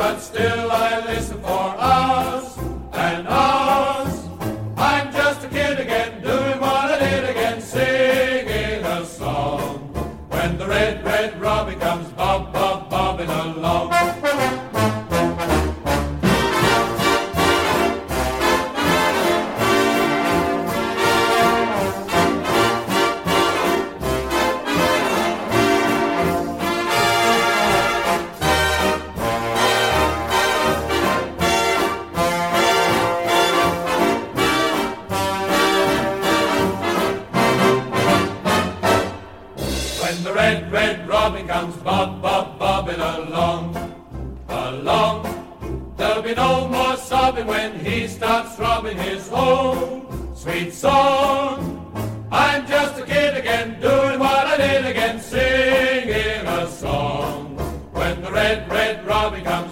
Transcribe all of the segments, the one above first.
But still I listen for hours when he starts throbbing his own sweet song. I'm just a kid again, doing what I did again, singing a song. When the red, red robin comes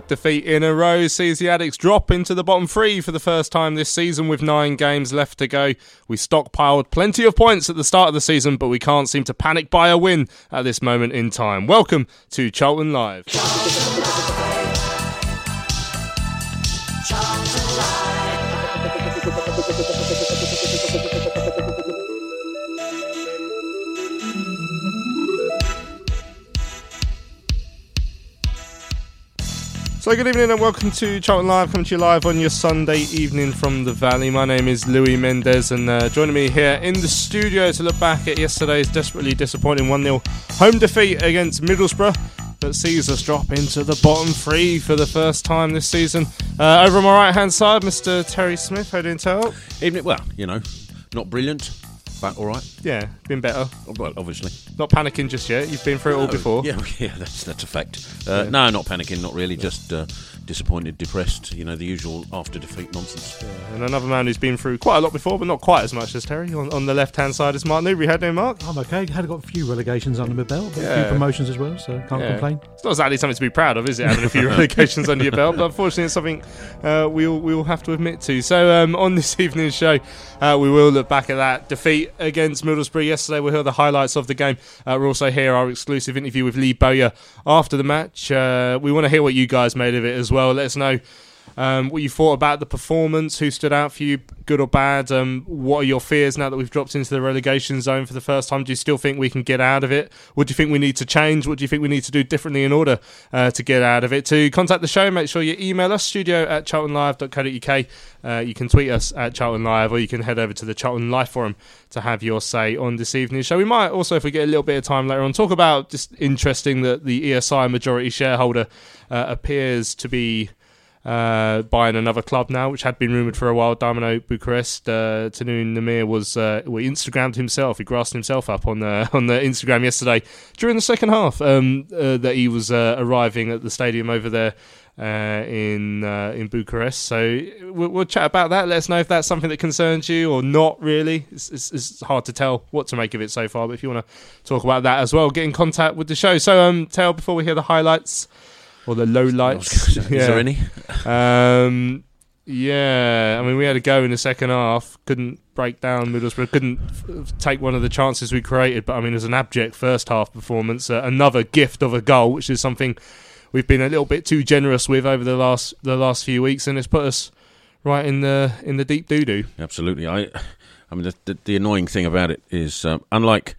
third defeat in a row sees the Addicks drop into the bottom three for the first time this season with nine games left to go. We stockpiled plenty of points at the start of the season, but we can't seem to panic buy a win at this moment in time. Welcome to Charlton Live. So, good evening and welcome to Charlton Live, coming to you live on your Sunday evening from the Valley. My name is Louis Mendez, and uh, joining me here in the studio to look back at yesterday's desperately disappointing 1 0 home defeat against Middlesbrough that sees us drop into the bottom three for the first time this season. Uh, over on my right hand side, Mr. Terry Smith. How you doing, Evening, well, you know, not brilliant, but all right. Yeah, been better. Well, obviously. Not panicking just yet. You've been through it all No, before. Yeah, yeah, that's that's a fact. Uh, No, not panicking, not really. Just uh, disappointed, depressed. You know, the usual after defeat nonsense. And another man who's been through quite a lot before, but not quite as much as Terry. On, on the left hand side is Mark Newbury. Had no Mark? I'm okay. Had got a few relegations under my belt, but a few promotions as well, so can't Yeah. complain. It's not exactly something to be proud of, is it? Having a few relegations under your belt, but unfortunately, it's something uh, we all we all have to admit to. So um, on this evening's show, uh, we will look back at that defeat against Middlesbrough yesterday. We'll hear the highlights of the game. Uh, we'll also hear our exclusive interview with Lee Bowyer after the match. Uh, we want to hear what you guys made of it as well. Let us know. Um, what you thought about the performance? Who stood out for you, good or bad? Um, what are your fears now that we've dropped into the relegation zone for the first time? Do you still think we can get out of it? What do you think we need to change? What do you think we need to do differently in order uh, to get out of it? To contact the show, make sure you email us studio at charltonlive.co.uk. Uh, you can tweet us at Charlton Live, or you can head over to the Charlton Live forum to have your say on this evening's show. We might also, if we get a little bit of time later on, talk about just interesting that the ESI majority shareholder uh, appears to be uh, buying another club now, which had been rumoured for a while. Dinamo Bucharest. Uh, Tahnoon Nimer was uh, well, Instagrammed himself. He grassed himself up on the on the Instagram yesterday during the second half um, uh, that he was uh, arriving at the stadium over there. Uh, in uh, in Bucharest, so we'll, we'll chat about that. Let us know if that's something that concerns you or not. Really, it's, it's, it's hard to tell what to make of it so far. But if you want to talk about that as well, get in contact with the show. So, um, tell before we hear the highlights or the low lights. Is there any? Um, Yeah, I mean, we had a go in the second half. Couldn't break down Middlesbrough. Couldn't f- take one of the chances we created. But I mean, it was an abject first half performance. Uh, another gift of a goal, which is something we've been a little bit too generous with over the last the last few weeks, and it's put us right in the in the deep doo doo. Absolutely. I, I mean, the, the, the annoying thing about it is, um, unlike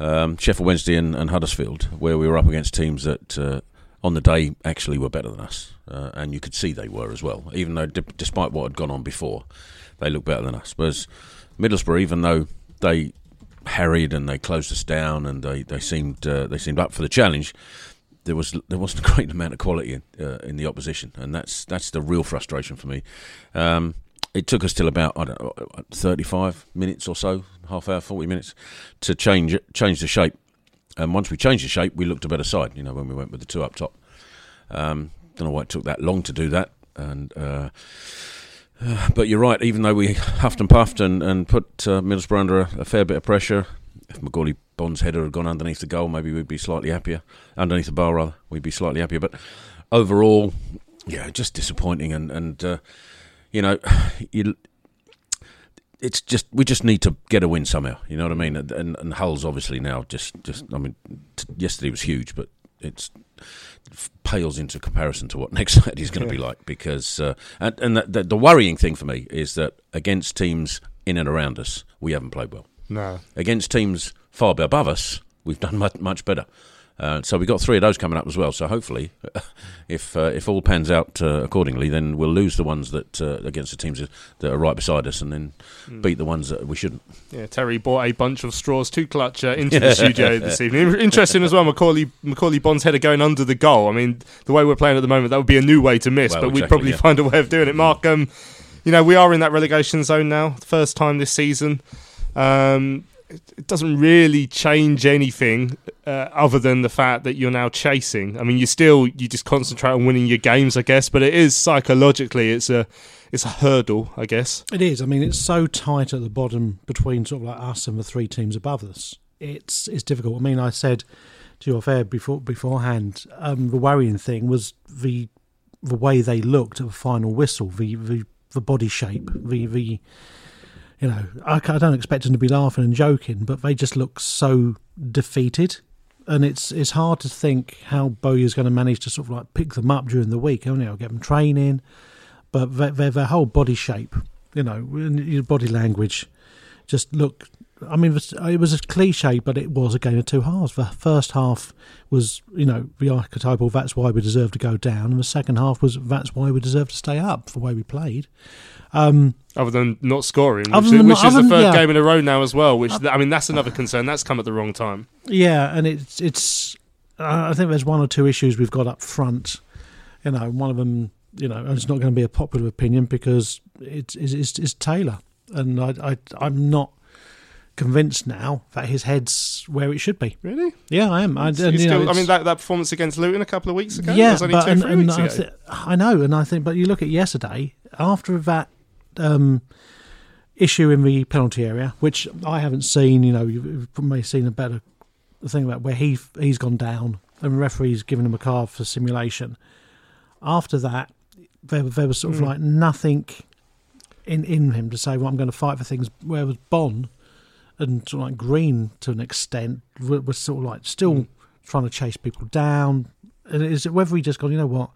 um, Sheffield Wednesday and, and Huddersfield, where we were up against teams that uh, on the day actually were better than us, uh, and you could see they were as well, even though d- despite what had gone on before, they looked better than us. Whereas Middlesbrough, even though they harried and they closed us down and they they seemed uh, they seemed up for the challenge. There was there wasn't a great amount of quality in, uh, in the opposition, and that's that's the real frustration for me. Um, it took us till about I don't know, 35 minutes or so, half hour, 40 minutes, to change change the shape. And once we changed the shape, we looked a better side. You know, when we went with the two up top. Um, don't know why it took that long to do that. And uh, uh, but you're right. Even though we huffed and puffed and, and put uh, Middlesbrough under a, a fair bit of pressure, if Macauley Bonne's header had gone underneath the goal, maybe we'd be slightly happier. Underneath the bar, rather, we'd be slightly happier. But overall, yeah, just disappointing. And and uh, you know, you, it's just we just need to get a win somehow. You know what I mean? And, and, and Hull's obviously now just just I mean, t- yesterday was huge, but it's pales into comparison to what next Saturday is going to be like because uh, and and the, the, the worrying thing for me is that against teams in and around us we haven't played well No, against teams far above us we've done much, much better uh, so we've got three of those coming up as well. So hopefully, if uh, if all pans out uh, accordingly, then we'll lose the ones that uh, against the teams that are right beside us, and then beat the ones that we shouldn't. yeah. Terry bought a bunch of straws to clutch uh, into the studio this evening. Interesting as well. Macauley Macauley Bonne's header going under the goal. I mean, the way we're playing at the moment, that would be a new way to miss, Well, but we'd probably yeah. find a way of doing it. Mark, um, you know, we are in that relegation zone now. First time this season. Um, it, doesn't really change anything uh, other than the fact that you're now chasing. I mean, you still you just concentrate on winning your games, I guess. But it is psychologically, it's a it's a hurdle, I guess. It is. I mean, it's so tight at the bottom between sort of like us and the three teams above us. It's it's difficult. I mean, I said to your fair before beforehand, um, the worrying thing was the the way they looked at the final whistle, the the, the body shape, the the you know, I, I don't expect them to be laughing and joking, but they just look so defeated. And it's it's hard to think how Bowyer's going to manage to sort of like pick them up during the week. Only I'll get them training, but their, their, their whole body shape, you know, your body language, just look. I mean, it was, it was a cliche, but it was a game of two halves. The first half was, you know, the archetypal "that's why we deserve to go down," and the second half was "that's why we deserve to stay up" for the way we played. Um, Other than not scoring, which, is, than which not- is the third yeah. game in a row now as well. Which I mean, that's another concern. That's come at the wrong time. Yeah, and it's it's. I think there's one or two issues we've got up front. You know, one of them, you know, it's not going to be a popular opinion because it's it's, it's, it's Taylor, and I, I I'm not convinced now that his head's where it should be. Really? Yeah, I am. I, and, you know, still- I mean, that, that performance against Luton a couple of weeks ago. yeah, was only but two, and, three and weeks I, thi- I know, and I think, but you look at yesterday after that um, issue in the penalty area, which I haven't seen. You know, you've you've may have seen a better thing about where he he's gone down and the referee's given him a card for simulation. After that, there there was sort of Mm. like nothing in in him to say, "Well, I'm going to fight for things." Where was Bonne and sort of like Green to an extent were, were sort of like still Mm. trying to chase people down. And is it whether he just gone, you know what?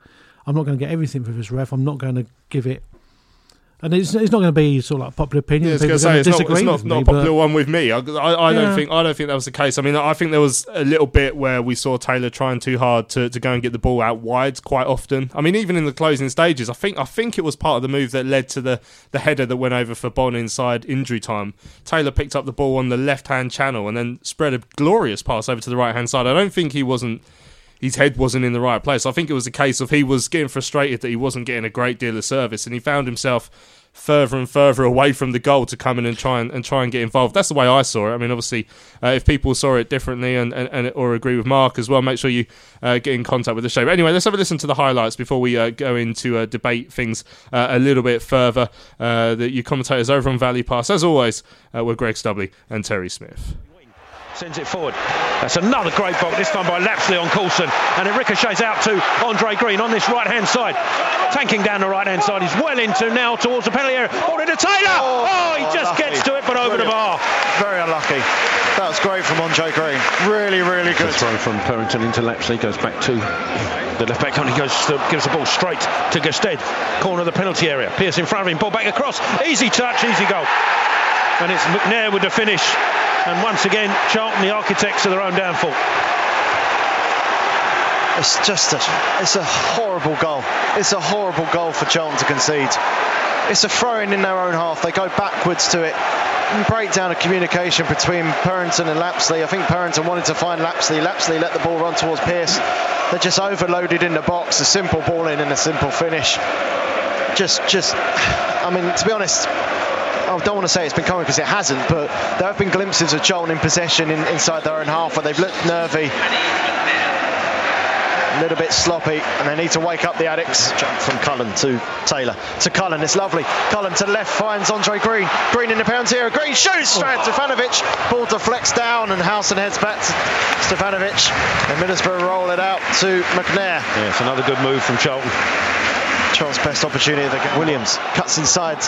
I'm not going to get everything for this ref. I'm not going to give it. And it's, it's not going to be sort of like popular opinion. Yeah, People going to say it's not, it's not, not me, a but- popular one with me. I, I, I don't think I don't think that was the case. I mean, I think there was a little bit where we saw Taylor trying too hard to, to go and get the ball out wide quite often. I mean, even in the closing stages, I think I think it was part of the move that led to the, the header that went over for Bonne inside injury time. Taylor picked up the ball on the left hand channel and then spread a glorious pass over to the right hand side. I don't think he wasn't his head wasn't in the right place. I think it was a case of he was getting frustrated that he wasn't getting a great deal of service, and he found himself further and further away from the goal to come in and try and, and try and get involved. That's the way I saw it. I mean, obviously, uh, if people saw it differently and, and, and or agree with Mark as well, make sure you uh, get in contact with the show. But anyway, let's have a listen to the highlights before we uh, go into uh, debate things uh, a little bit further. Uh, the, your commentators over on Valley Pass, as always, uh, were Greg Stubley and Terry Smith. Sends it forward. That's another great block, this time by Lapslie on Coulson. And it ricochets out to Andre Green on this right hand side. Tanking down the right hand side. He's well into now towards the penalty area. Ball into Taylor. Oh, oh he just unlucky. gets to it, but over the bar. Very unlucky. That was great from Andre Green. Really, really good. Good throw from Purrington into Lapslie. Goes back to the left back. And he goes to, gives the ball straight to Gestede. Corner of the penalty area. Pearce in front of him. Ball back across. Easy touch, easy goal. And it's McNair with the finish. And once again, Charlton, the architects of their own downfall. It's just a, it's a horrible goal. It's a horrible goal for Charlton to concede. It's a throw-in in their own half. They go backwards to it. Breakdown of communication between Purrington and Lapslie. I think Purrington wanted to find Lapslie. Lapslie let the ball run towards Pearce. They're just overloaded in the box. A simple ball in and a simple finish. Just, just. I mean, to be honest, I don't want to say it's been coming because it hasn't, but there have been glimpses of Charlton in possession in, inside their own half where they've looked nervy, a little bit sloppy, and they need to wake up the Addicks. Jump from Cullen to Taylor to Cullen. It's lovely. Cullen to the left finds Andre Green. Green in the penalty area. Green shoots straight oh. at Stefanovic. Ball deflects down, and Howson heads back to Stefanovic. And Middlesbrough roll it out to McNair. Yeah, it's another good move from Charlton. Charles' best opportunity. of the game. Williams cuts inside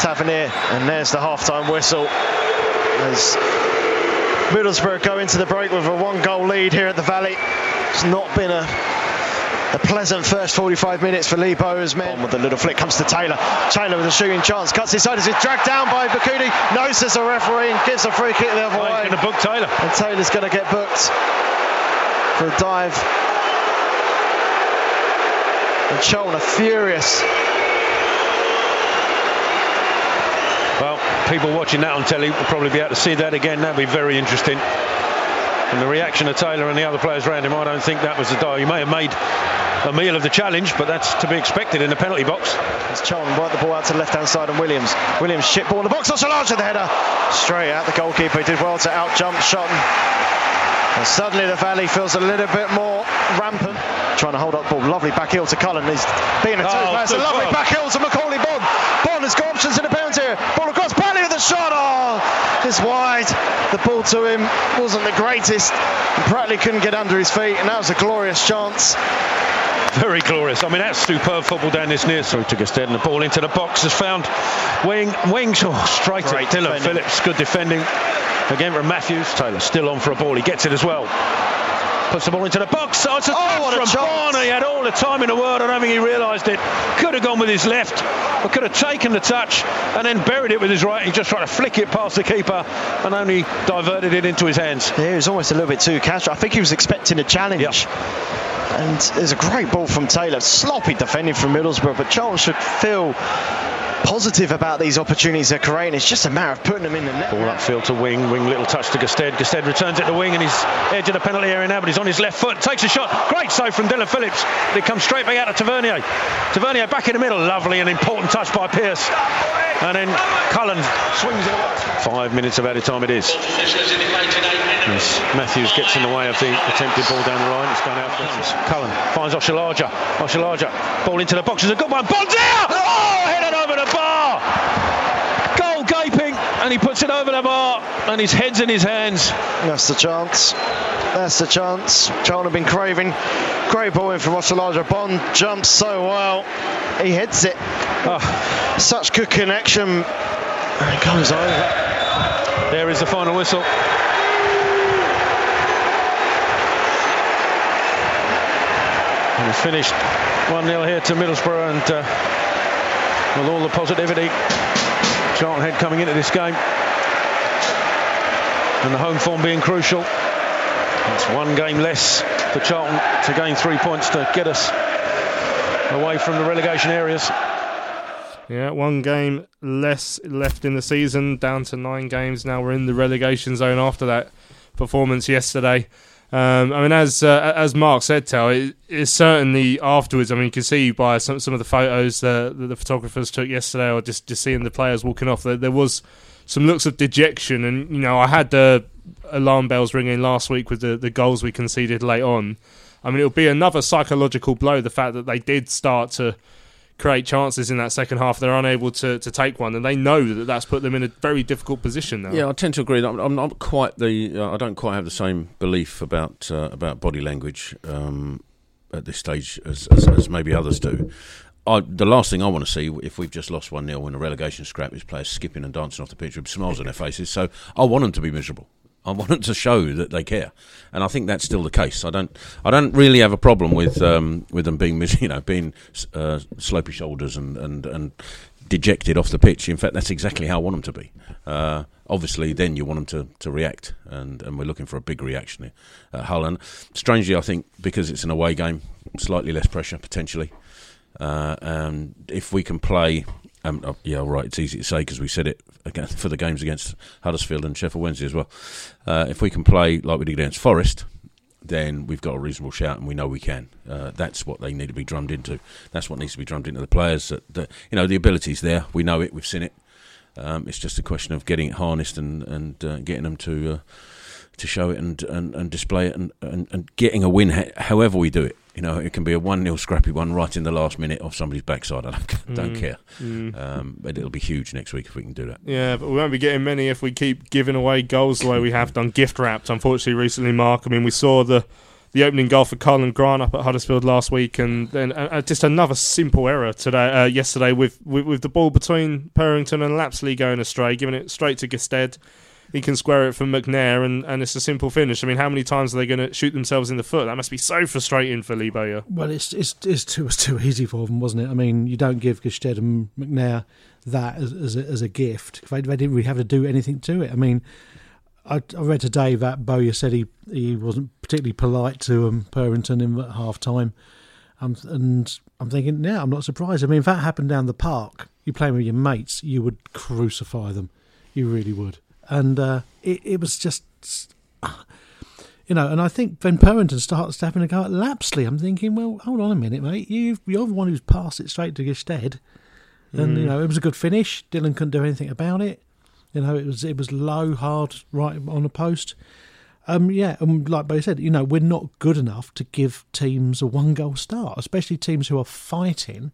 Tavernier, and there's the half-time whistle. As Middlesbrough go into the break with a one-goal lead here at the Valley. It's not been a a pleasant first 45 minutes for Lee Bowe's men. With a little flick comes to Taylor. Taylor with a shooting chance. Cuts inside as he's dragged down by Bakudi. Knows there's a referee and gives a free kick the other Oh, way. going to book Taylor. And Taylor's going to get booked for a dive. And are furious. Well, people watching that on telly will probably be able to see that again. That'll be very interesting. And the reaction of Taylor and the other players around him, I don't think that was the dial. He may have made a meal of the challenge, but that's to be expected in the penalty box. As Charlton work the ball out to the left-hand side and Williams. Williams chip ball in the box. Oshilaja the header. Straight at the goalkeeper. He did well to out-jump Shotton. And suddenly the Valley feels a little bit more rampant. Trying to hold up the ball. Lovely back heel to Cullen. He's being a Oh, two-pass. a lovely work. back heel to Macauley Bonne. Bonne has got options in the penalty area. Ball across. Bailey with the shot. Oh, it's wide. The ball to him wasn't the greatest. And Pratley couldn't get under his feet. And that was a glorious chance. Very glorious. I mean, that's superb football down this near through to Gestede, and the ball into the box has found Wing. Wings oh, straight Great at Dillon defending. Phillips. Good defending again from Matthews. Taylor still on for a ball. He gets it as well. Puts the ball into the box. Oh, it's a Oh, what a from. Barner. He had all the time in the world. I don't think he realised it. Could have gone with his left, or could have taken the touch and then buried it with his right. He just tried to flick it past the keeper and only diverted it into his hands. Yeah, he was almost a little bit too casual. I think he was expecting a challenge. Yeah. And there's a great ball from Taylor. Sloppy defending from Middlesbrough, but Charles should feel positive about these opportunities they're creating. It's just a matter of putting them in the net. Ball upfield to Wing. Wing little touch to Gestede. Gestede returns it to Wing and he's edge of the penalty area now, but he's on his left foot. Takes a shot. Great save from Dillon Phillips. It comes straight back out to Tavernier. Tavernier back in the middle. Lovely and important touch by Pearce. And then Cullen swings it away. Five minutes of added time it is. Matthews gets in the way of the attempted ball down the line. It's gone out. Cullen finds Oshilaja. Oshilaja. Ball into the box. It's a good one. Out! Oh, the bar. Goal gaping, and he puts it over the bar, and his head's in his hands. That's the chance. That's the chance. Charlton have been craving. Great ball in from Oshilaja. Bonne jumps so well. He heads it. Ah, Such good connection. And it goes over. there is the final whistle. And it's finished 1 0 here to Middlesbrough, and uh, with all the positivity Charlton had coming into this game, and the home form being crucial. It's one game less for Charlton to gain three points to get us away from the relegation areas. Yeah, one game less left in the season, down to nine games. Now we're in the relegation zone after that performance yesterday. Um, I mean, as uh, as Mark said, Tal, it, it's certainly afterwards. I mean, you can see by some some of the photos that, that the photographers took yesterday, or just just seeing the players walking off, that there was some looks of dejection. And you know, I had the alarm bells ringing last week with the the goals we conceded late on. I mean, it'll be another psychological blow. The fact that they did start to create chances in that second half, they're unable to, to take one, and they know that that's put them in a very difficult position now. Yeah, I tend to agree. I'm, I'm not quite the. Uh, I don't quite have the same belief about uh, about body language um, at this stage as, as, as maybe others do. I, the last thing I want to see, if we've just lost 1 0 in a relegation scrap, is players skipping and dancing off the pitch with smiles on their faces. So I want them to be miserable. I want them to show that they care, and I think that's still the case. I don't, I don't really have a problem with um, with them being, you know, being uh, shoulders and, and, and dejected off the pitch. In fact, that's exactly how I want them to be. Uh, obviously, then you want them to, to react, and, and we're looking for a big reaction here at Hull. And strangely, I think because it's an away game, slightly less pressure potentially. Uh, and if we can play, um, oh, yeah, right, it's easy to say because we said it against, for the games against Huddersfield and Sheffield Wednesday as well. Uh, if we can play like we did against Forest, then we've got a reasonable shout, and we know we can. Uh, that's what they need to be drummed into. That's what needs to be drummed into the players. That, that you know, the ability's there. We know it. We've seen it. Um, it's just a question of getting it harnessed and and uh, getting them to uh, to show it and, and, and display it and, and, and getting a win, however we do it. You know, it can be a 1 0 scrappy one right in the last minute off somebody's backside. I don't, mm. don't care. Mm. Um, but it'll be huge next week if we can do that. Yeah, but we won't be getting many if we keep giving away goals the way we have done. Gift wrapped, unfortunately, recently, Mark. I mean, we saw the the opening goal for Karlan Grant up at Huddersfield last week, and then uh, uh, just another simple error today, uh, yesterday, with, with, with the ball between Purrington and Lapslie going astray, giving it straight to Gestede he can square it from McNair, and, and it's a simple finish. I mean, how many times are they going to shoot themselves in the foot? That must be so frustrating for Lee Bowyer. Well, it's it's, it's too, it was too easy for them, wasn't it? I mean, you don't give Gestede and McNair that as, as, a, as a gift. They, they didn't really have to do anything to it. I mean, I, I read today that Bowyer said he, he wasn't particularly polite to um, Purrington in at half time. Um, and I'm thinking, yeah, I'm not surprised. I mean, if that happened down the park, you're playing with your mates, you would crucify them. You really would and uh, it, it was just you know, and I think when Purrington starts having a go at Lapslie, I'm thinking, well, hold on a minute, mate. You, you're the one who's passed it straight to Gestede. And, mm. you know, it was a good finish. Dillon couldn't do anything about it. You know, it was it was low, hard, right on the post. Um, yeah, and like Bo said, you know, we're not good enough to give teams a one goal start, especially teams who are fighting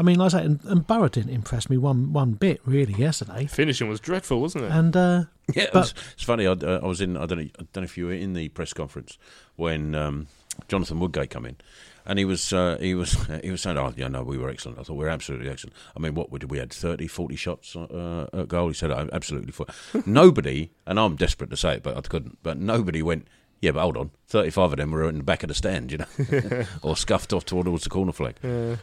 I mean, like I say, and, and Borough didn't impress me one one bit really yesterday. Finishing was dreadful, wasn't it? And uh, yeah, it was, it's funny. I, uh, I, was in. I don't know. I don't know if you were in the press conference when um, Jonathan Woodgate came in, and he was uh, he was he was saying, "Oh, yeah, no, we were excellent." I thought we were absolutely excellent. I mean, what did we had 30, 40 shots uh, at goal? He said, "Absolutely." For nobody, and I'm desperate to say it, but I couldn't. But nobody went. Yeah, but hold on. 35 of them were in the back of the stand, you know, or scuffed off towards the corner flag. Yeah.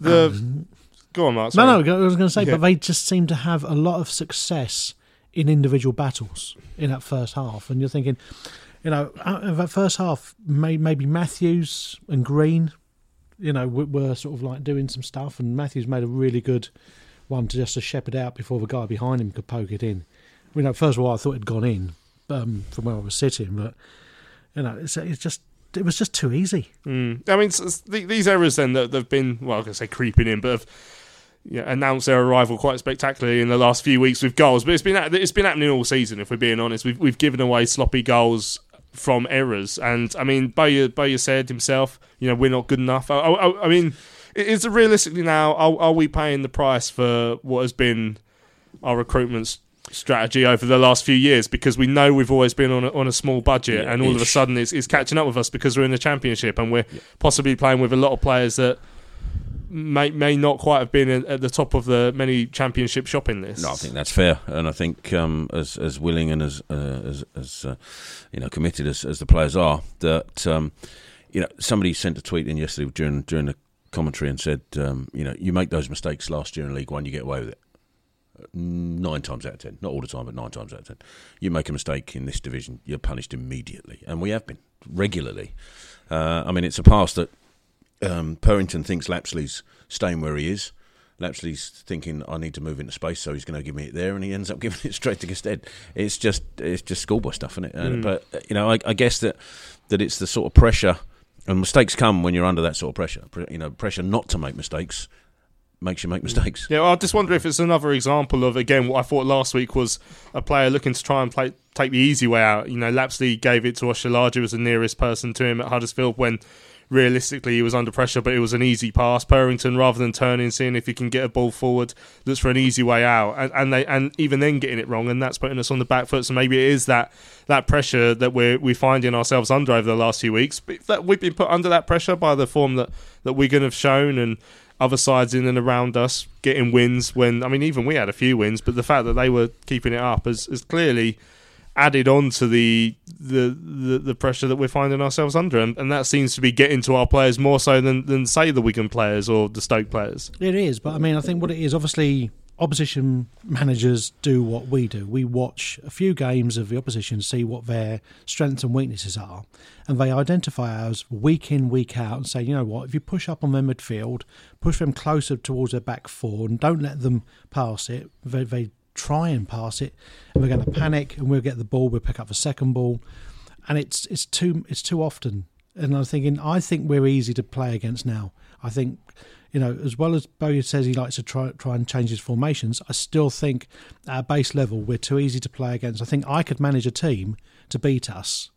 The um, go on, Mark. Sorry. No, no, I was going to say, yeah. but they just seem to have a lot of success in individual battles in that first half, and you're thinking, you know, in that first half, maybe Matthews and Green, you know, were sort of like doing some stuff, and Matthews made a really good one to just to shepherd out before the guy behind him could poke it in. You know, first of all, I thought it'd gone in um, from where I was sitting, but you know, it's, it's just it was just too easy. Mm. I mean, these errors then that have been, well, I can say creeping in, but have know, announced their arrival quite spectacularly in the last few weeks with goals. But it's been it's been happening all season. If we're being honest, we've we've given away sloppy goals from errors, and I mean, Bowyer, Bowyer said himself, you know, we're not good enough. I, I, I mean, is it realistically now? Are, are we paying the price for what has been our recruitment strategy over the last few years because we know we've always been on a, on a small budget yeah, and all ish. of a sudden it's, it's catching up with us because we're in the championship and we're yeah. possibly playing with a lot of players that may may not quite have been at the top of the many championship shopping lists. No, I think that's fair, and I think um, as as willing and as uh, as, as uh, you know committed as, as the players are, that um, you know somebody sent a tweet in yesterday during during the commentary and said, um, you know, you make those mistakes last year in League One, you get away with it nine times out of ten, not all the time, but nine times out of ten, you make a mistake in this division, you're punished immediately, and we have been regularly. Uh, I mean, it's a pass that um, Purrington thinks Lapslie's staying where he is. Lapslie's thinking I need to move into space, so he's going to give me it there, and he ends up giving it straight to Gestede. It's just it's just schoolboy stuff, isn't it? Mm. But you know, I, I guess that that it's the sort of pressure and mistakes come when you're under that sort of pressure. You know, pressure not to make mistakes makes you make mistakes. Yeah, I just wonder if it's another example of again what I thought last week was a player looking to try and play, take the easy way out. You know, Lapslie gave it to Oshilaja as the nearest person to him at Huddersfield when realistically he was under pressure, but it was an easy pass. Purrington, rather than turning, seeing if he can get a ball forward, that's for an easy way out, and, and they and even then getting it wrong, and that's putting us on the back foot. So maybe it is that that pressure that we're we finding ourselves under over the last few weeks. But that we've been put under that pressure by the form that that Wigan have shown and other sides in and around us getting wins when I mean even we had a few wins, but the fact that they were keeping it up has, has clearly added on to the, the the, the pressure that we're finding ourselves under, and, and that seems to be getting to our players more so than, than say the Wigan players or the Stoke players. It is, but I mean, I think what it is, obviously, opposition managers do what we do. We watch a few games of the opposition, see what their strengths and weaknesses are, and they identify ours week in, week out, and say, you know what, if you push up on their midfield, push them closer towards their back four, and don't let them pass it, they, they try and pass it, and we're going to panic, and we'll get the ball, we'll pick up the second ball, and it's it's too it's too often. And I'm thinking, I think we're easy to play against now. I think, you know, as well as Bowyer says he likes to try try and change his formations, I still think at a base level we're too easy to play against. I think I could manage a team to beat us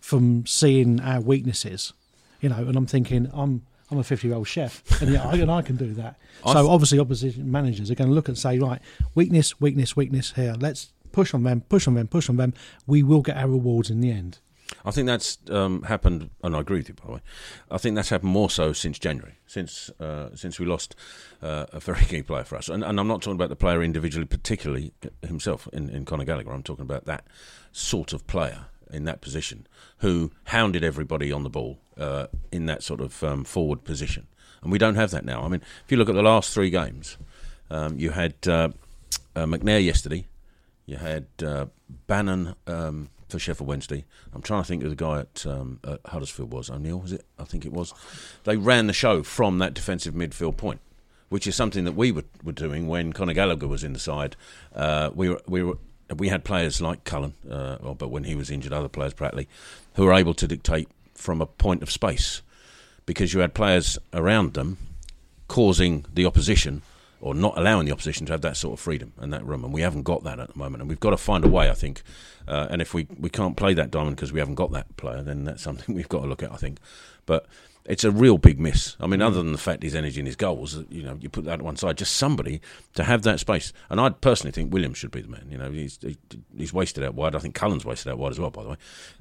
from seeing our weaknesses, you know. And I'm thinking, I'm I'm a 50 year old chef, and yeah, I, and I can do that. I so th- obviously, opposition managers are going to look and say, right, weakness, weakness, weakness here. Let's push on them, push on them, push on them. We will get our rewards in the end. I think that's um, happened, and I agree with you. By the way, I think that's happened more so since January, since uh, since we lost uh, a very key player for us. And, and I'm not talking about the player individually, particularly himself in, in Conor Gallagher. I'm talking about that sort of player in that position who hounded everybody on the ball uh, in that sort of um, forward position. And we don't have that now. I mean, if you look at the last three games, um, you had uh, uh, McNair yesterday, you had uh, Bannan um, for Sheffield Wednesday. I'm trying to think who the guy at, um, at Huddersfield was. O'Neill, was it? I think it was. They ran the show from that defensive midfield point, which is something that we were, were doing when Conor Gallagher was in the side. Uh, we were we were we had players like Cullen, uh, or, but when he was injured, other players, Pratley, who were able to dictate from a point of space because you had players around them causing the opposition or not allowing the opposition to have that sort of freedom and that room. And we haven't got that at the moment. And we've got to find a way, I think. Uh, and if we, we can't play that diamond because we haven't got that player, then that's something we've got to look at, I think. But it's a real big miss. I mean, other than the fact his energy and his goals, you know, you put that to one side, just somebody to have that space. And I personally think Williams should be the man. You know, he's he's wasted out wide. I think Cullen's wasted out wide as well, by the way.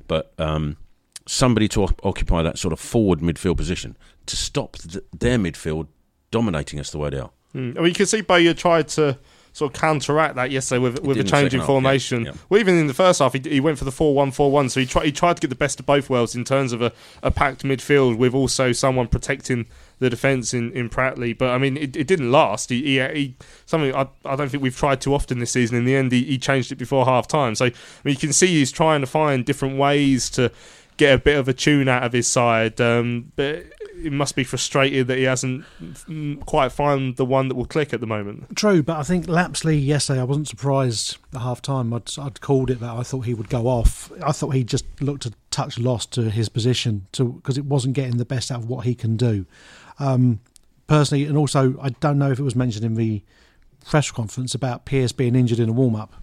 But um, somebody to occupy that sort of forward midfield position to stop th- their midfield dominating us the way they are. Mm. I mean, you can see Bowyer tried to sort of counteract that yesterday with with a change in half, formation. yeah, yeah. Well, even in the first half, he, he went for the four one four one. So he tried he tried to get the best of both worlds in terms of a, a packed midfield with also someone protecting the defence in, in Pratley. But I mean, it, it didn't last. He, he, he something I, I don't think we've tried too often this season. In the end, he, he changed it before half time. So I mean, you can see he's trying to find different ways to get a bit of a tune out of his side. Um, but it must be frustrated that he hasn't mm, quite found the one that will click at the moment. True, but I think Lapslie yesterday, I wasn't surprised at half time. I'd, I'd called it that I thought he would go off. I thought he just looked a touch lost to his position because it wasn't getting the best out of what he can do. Um, personally, and also, I don't know if it was mentioned in the press conference about Pearce being injured in a warm up,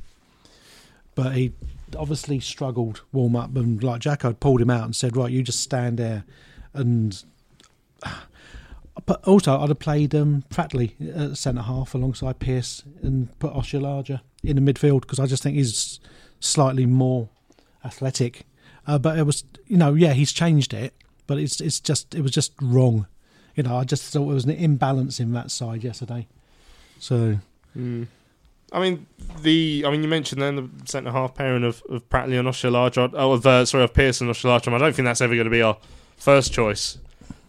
but he obviously struggled warm up, and like Jacko had pulled him out and said, "Right, you just stand there." And but also, I'd have played um, Pratley at centre half alongside Pearce and put Oshilaja in the midfield because I just think he's slightly more athletic. Uh, but it was, you know, yeah, he's changed it, but it's it's just it was just wrong. You know, I just thought it was an imbalance in that side yesterday. So I mean, the I mean, you mentioned then the centre half pairing of, of Pratley and Oshilaja, oh, of, uh, sorry, of Pearson and Oshilaja. I don't think that's ever going to be our first choice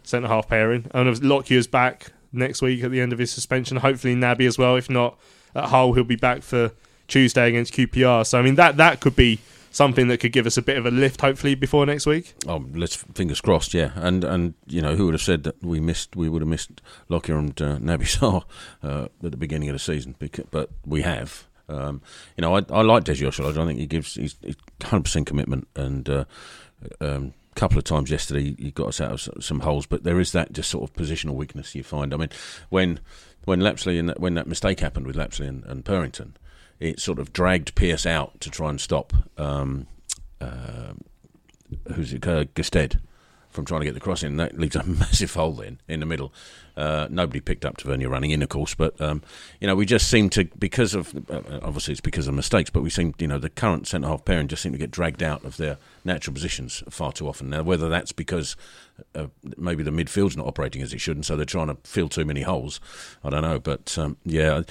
centre half pairing. And if Lockyer's back next week at the end of his suspension, hopefully Naby as well. If not at Hull, he'll be back for Tuesday against QPR. So I mean, that that could be something that could give us a bit of a lift, hopefully before next week. Oh, let's fingers crossed, yeah. And and you know who would have said that we missed, we would have missed Lockyer and uh, Naby Sarr uh, at the beginning of the season, becau- but we have. Um, you know, I, I like Deji Oshilaja. I think he gives he's hundred percent commitment, and uh, um, couple of times yesterday he got us out of some holes. But there is that just sort of positional weakness you find. I mean, when when Lapslie and that, when that mistake happened with Lapslie and, and Purrington, it sort of dragged Pearce out to try and stop um, uh, who's it, uh, Gestede from trying to get the cross in. That leaves a massive hole then in the middle. Uh, nobody picked up Tavernier running in, of course, but um, you know we just seem to because of uh, obviously it's because of mistakes, but we seem you know the current centre half pairing just seem to get dragged out of their natural positions far too often. Now whether that's because uh, maybe the midfield's not operating as it should, and so they're trying to fill too many holes, I don't know, but um, yeah.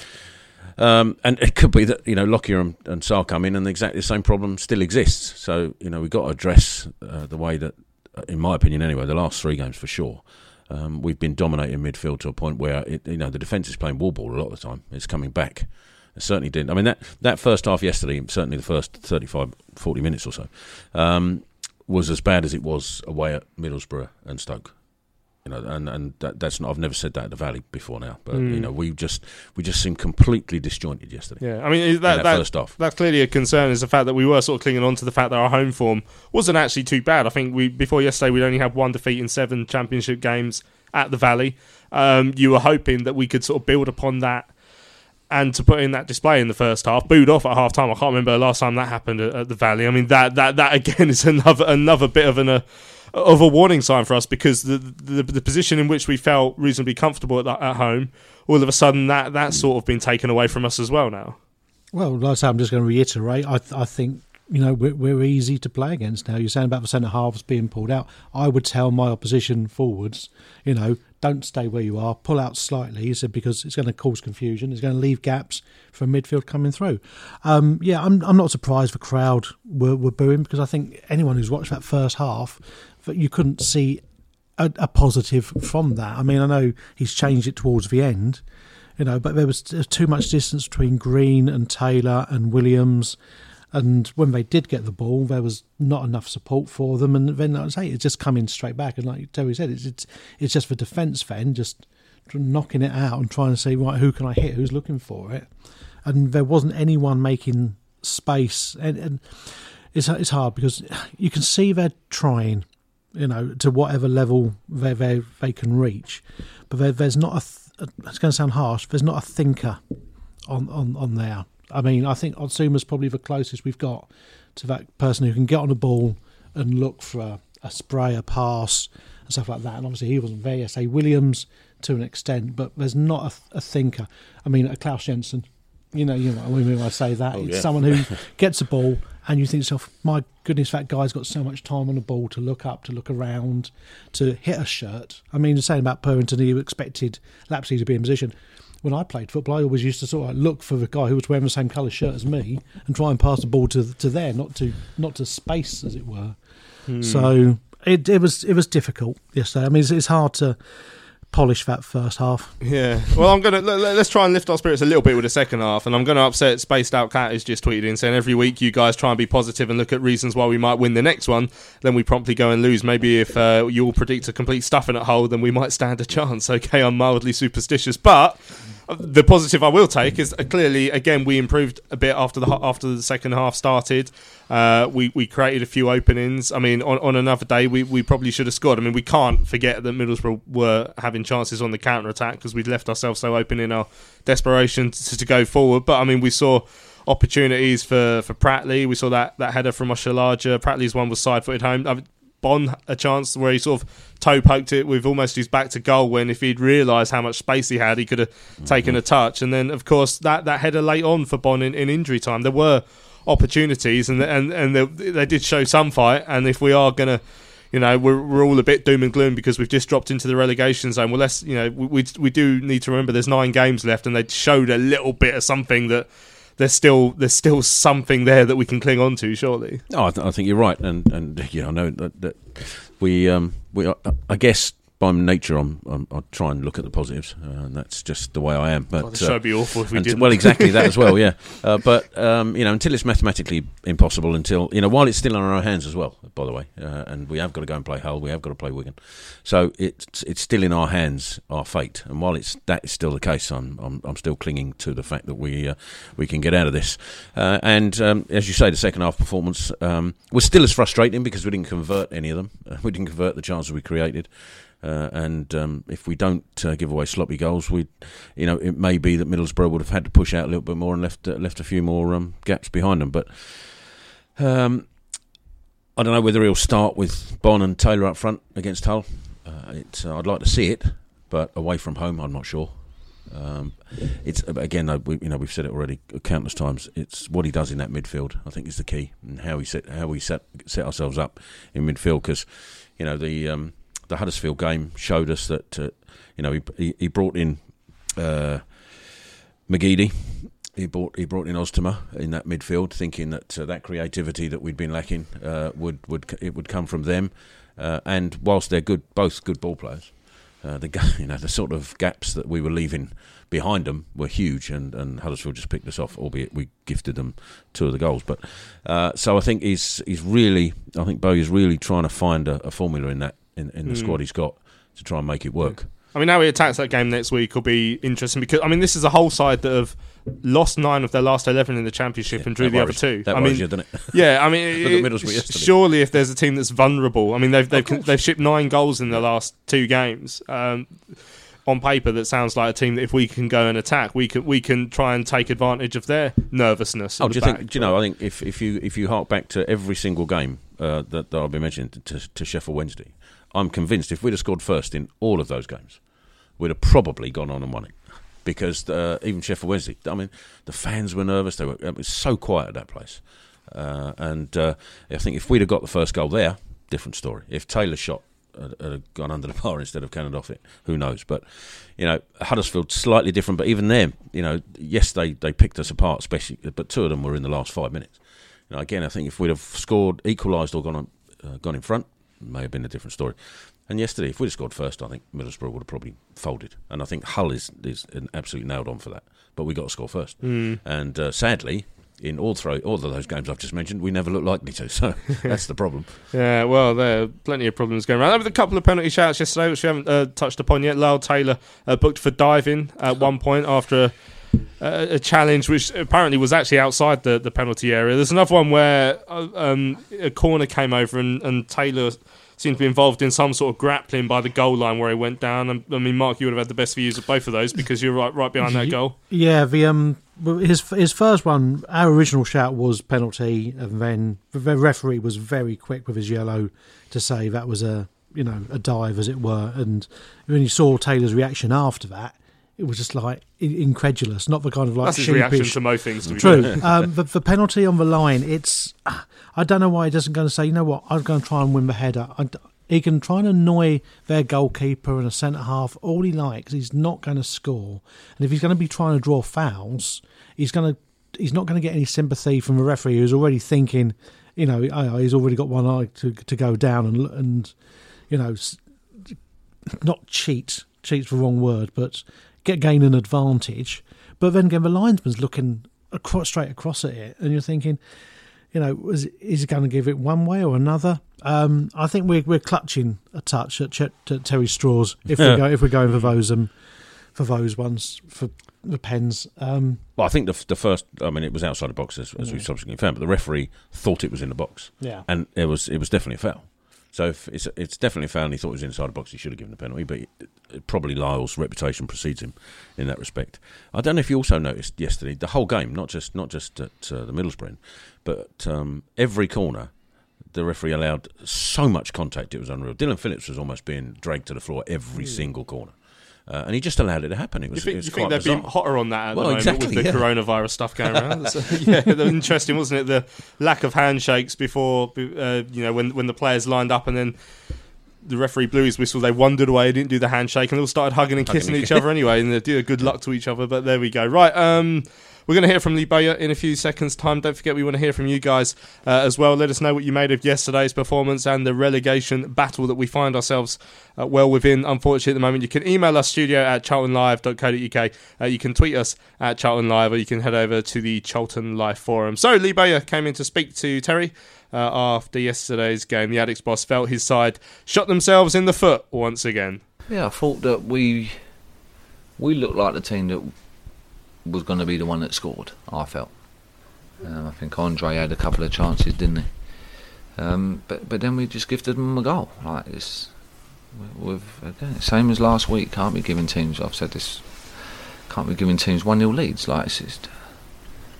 Um, and it could be that you know Lockyer and, and Sarr come in, and exactly the same problem still exists. So you know we've got to address uh, the way that, uh, in my opinion, anyway, the last three games for sure, um, we've been dominating midfield to a point where it, you know the defence is playing wall ball a lot of the time. It's coming back. It certainly didn't. I mean that that first half yesterday, certainly the first 35, 40 minutes or so, um, was as bad as it was away at Middlesbrough and Stoke you know, and and that, that's not. I've never said that at the Valley before now, but mm. you know, we just we just seemed completely disjointed yesterday. Yeah, I mean that, that, that first off, that's clearly a concern. Is the fact that we were sort of clinging on to the fact that our home form wasn't actually too bad. I think we before yesterday we'd only had one defeat in seven Championship games at the Valley. Um, you were hoping that we could sort of build upon that and to put in that display in the first half, booed off at half time. I can't remember the last time that happened at, at, the Valley. I mean that that that again is another another bit of an. Uh, of a warning sign for us because the, the, the position in which we felt reasonably comfortable at, at home, all of a sudden that that's sort of been taken away from us as well now. Well, like I say, I'm just going to reiterate. I, I think you know we're, we're easy to play against now. You're saying about the centre halves being pulled out. I would tell my opposition forwards, you know, don't stay where you are. Pull out slightly. He said because it's going to cause confusion. It's going to leave gaps for midfield coming through. Um, yeah, I'm I'm not surprised the crowd were, were booing because I think anyone who's watched that first half that you couldn't see a, a, positive from that. I mean, I know he's changed it towards the end, you know, but there was too much distance between Green and Taylor and Williams. And when they did get the ball, there was not enough support for them. And then, like I say, it's just coming straight back. And like Terry said, it's it's, it's just for defence then, just knocking it out and trying to say, right, who can I hit? Who's looking for it? And there wasn't anyone making space. And, and it's, it's hard because you can see they're trying you know, to whatever level they they, they can reach. But there, there's not a. Th- it's going to sound harsh. There's not a thinker on on on there. I mean, I think Oztumer's probably the closest we've got to that person who can get on a ball and look for a, a spray, a pass, and stuff like that. And obviously, he wasn't there. Say Williams to an extent, but there's not a, a thinker. I mean, Claus Jensen. You know, you know what I mean when I say that. Oh, it's yeah. someone who gets a ball and you think to yourself, my goodness, that guy's got so much time on the ball to look up, to look around, to hit a shirt. I mean, the same about Purrington, you expected Lapslie to be in position. When I played football, I always used to sort of look for the guy who was wearing the same colour shirt as me and try and pass the ball to to there, not to not to space, as it were. Hmm. So it it was it was difficult yesterday. I mean, it's, it's hard to polish that first half. Yeah. Well, I'm gonna let, us try and lift our spirits a little bit with the second half, and I'm gonna upset Spaced Out Cat who's just tweeted in saying every week you guys try and be positive and look at reasons why we might win the next one, then we promptly go and lose. Maybe if uh, you all predict a complete stuffing at Hull, then we might stand a chance. Okay, I'm mildly superstitious, but the positive I will take is uh, clearly again we improved a bit after the after the second half started. Uh, we we created a few openings. I mean, on, on another day we, we probably should have scored. I mean, we can't forget that Middlesbrough were having chances on the counter attack because we'd left ourselves so open in our desperation to, to, go forward. But I mean, we saw opportunities for for Pratley. We saw that that header from Oshilaja. Pratley's one was side footed home. I Bonne a chance where he sort of toe poked it with almost his back to goal when if he'd realised how much space he had, he could have mm-hmm. taken a touch. And then, of course, that, that header late on for Bonne in, in injury time. There were opportunities and and, and they, they did show some fight. And if we are going to you know we're, we're all a bit doom and gloom because we've just dropped into the relegation zone. Well, let's you know we, we, do need to remember there's nine games left, and they showed a little bit of something that there's still there's still something there that we can cling on to. Surely. Oh, I, th- I think you're right, and and yeah, I know that, that we um we I guess by nature, I'm, I'm, i try and look at the positives, uh, and that's just the way I am. But well, the show would be awful if we did. Well, exactly that as well. Yeah, uh, but um, you know, until it's mathematically impossible, until you know, while it's still in our hands as well. By the way, uh, and we have got to go and play Hull, we have got to play Wigan, so it's it's still in our hands, our fate. And while it's that is still the case, I'm I'm, I'm still clinging to the fact that we uh, we can get out of this. Uh, and um, as you say, the second half performance um, was still as frustrating because we didn't convert any of them. we didn't convert the chances we created. Uh, and um, if we don't uh, give away sloppy goals, we, you know, it may be that Middlesbrough would have had to push out a little bit more and left uh, left a few more um, gaps behind them. But um, I don't know whether he'll start with Bonne and Taylor up front against Hull. Uh, uh, I'd like to see it, but away from home, I'm not sure. Um, it's again, uh, we, you know, we've said it already countless times. It's what he does in that midfield. I think is the key, and how he set how we set set ourselves up in midfield. Because you know the um, the Huddersfield game showed us that uh, you know he he brought in uh, McGeady. He brought he brought in Oztumer in that midfield, thinking that uh, that creativity that we'd been lacking uh, would would it would come from them. Uh, and whilst they're good, both good ball players, uh, the you know the sort of gaps that we were leaving behind them were huge, and, and Huddersfield just picked us off, albeit we gifted them two of the goals. But uh, so I think he's he's really, I think Bo is really trying to find a, a formula in that in, in the mm. squad he's got to try and make it work. I mean, now he attacks that game next week will be interesting because I mean, this is a whole side that have lost nine of their last eleven in the championship yeah, and drew the worries. other two. That I mean, you? Yeah, I mean, it, surely if there's a team that's vulnerable, I mean, they've they've, they've shipped nine goals in the last two games. Um, on paper, that sounds like a team that if we can go and attack, we can we can try and take advantage of their nervousness. Oh, do you back. think? Do you know? I think if, if you if you hark back to every single game uh, that, that I've been mentioning to, to Sheffield Wednesday, I'm convinced if we'd have scored first in all of those games, we'd have probably gone on and won it. Because uh, even Sheffield Wednesday, I mean, the fans were nervous. They were it was so quiet at that place, uh, and uh, I think if we'd have got the first goal there, different story. If Taylor shot had, gone under the bar instead of cannoned off it. Who knows? But you know, Huddersfield slightly different. But even them, you know, yes, they they picked us apart, especially. But two of them were in the last five minutes. You know, again, I think if we'd have scored, equalised, or gone on, uh, gone in front, may have been a different story. And yesterday, if we'd have scored first, I think Middlesbrough would have probably folded. And I think Hull is is absolutely nailed on for that. But we got to score first. Mm. And uh, sadly, in all throw all of those games I've just mentioned, we never look likely to. So that's the problem. yeah, well, there are plenty of problems going around. There were a couple of penalty shouts yesterday, which we haven't uh, touched upon yet. Lyle Taylor uh, booked for diving at one point after a, a, challenge, which apparently was actually outside the, the penalty area. There's another one where uh, um, a corner came over and, and Taylor seemed to be involved in some sort of grappling by the goal line where he went down. I mean, Mark, you would have had the best views of both of those because you're right right behind that goal. Yeah, the um, his his first one, our original shout was penalty, and then the referee was very quick with his yellow to say that was a you know a dive as it were. And when you saw Taylor's reaction after that, it was just like incredulous, not the kind of like that's his reaction to most things. To be True, um, the, the penalty on the line, it's I don't know why he doesn't go and say, you know what, I'm going to try and win the header. I, he can try and annoy their goalkeeper and a centre half all he likes. He's not going to score, and if he's going to be trying to draw fouls, he's going to he's not going to get any sympathy from the referee who's already thinking, you know, oh, he's already got one eye to to go down and and you know, not cheat. Cheat's the wrong word, but get gain an advantage. But then again, the linesman's looking across, straight across at it, and you're thinking you know, is, is he going to give it one way or another? Um, I think we're we're clutching a touch at, Ch- at Terry Straws if we go if we're going for those um, for those ones for the pens. Um, well, I think the the first, I mean, it was outside the box as, as yeah. we subsequently found, but the referee thought it was in the box. Yeah, and it was it was definitely a foul. So if it's it's definitely found he thought it was inside the box, he should have given the penalty. But it, probably Lyle's reputation precedes him in that respect. I don't know if you also noticed yesterday the whole game, not just not just at uh, the Middlesbrough, but um, every corner the referee allowed so much contact it was unreal. Dillon Phillips was almost being dragged to the floor every mm. single corner. Uh, and he just allowed it to happen. It was. You think, was you think they'd bizarre. be hotter on that at well, the moment exactly, with the yeah. coronavirus stuff going around? so, yeah, interesting, wasn't it? The lack of handshakes before, uh, you know, when when the players lined up and then the referee blew his whistle. They wandered away, didn't do the handshake, and they all started hugging and kissing hugging each other anyway. And they did a good luck to each other. But there we go. Right. Um, we're going to hear from Lee Bowyer in a few seconds' time. Don't forget, we want to hear from you guys uh, as well. Let us know what you made of yesterday's performance and the relegation battle that we find ourselves uh, well within. Unfortunately, at the moment, you can email us studio at charltonlive.co.uk. Uh, you can tweet us at Charlton Live, or you can head over to the Charlton Live forum. So, Lee Bowyer came in to speak to Terry. Uh, after yesterday's game, the Addicks boss felt his side shot themselves in the foot once again. Yeah, I thought that we we looked like the team that was going to be the one that scored. I felt. Um, I think Andre had a couple of chances, didn't he? Um, but but then we just gifted them a goal. Like it's with again, same as last week. Can't be giving teams. I've said this. Can't be giving teams one 0 leads. Like it's just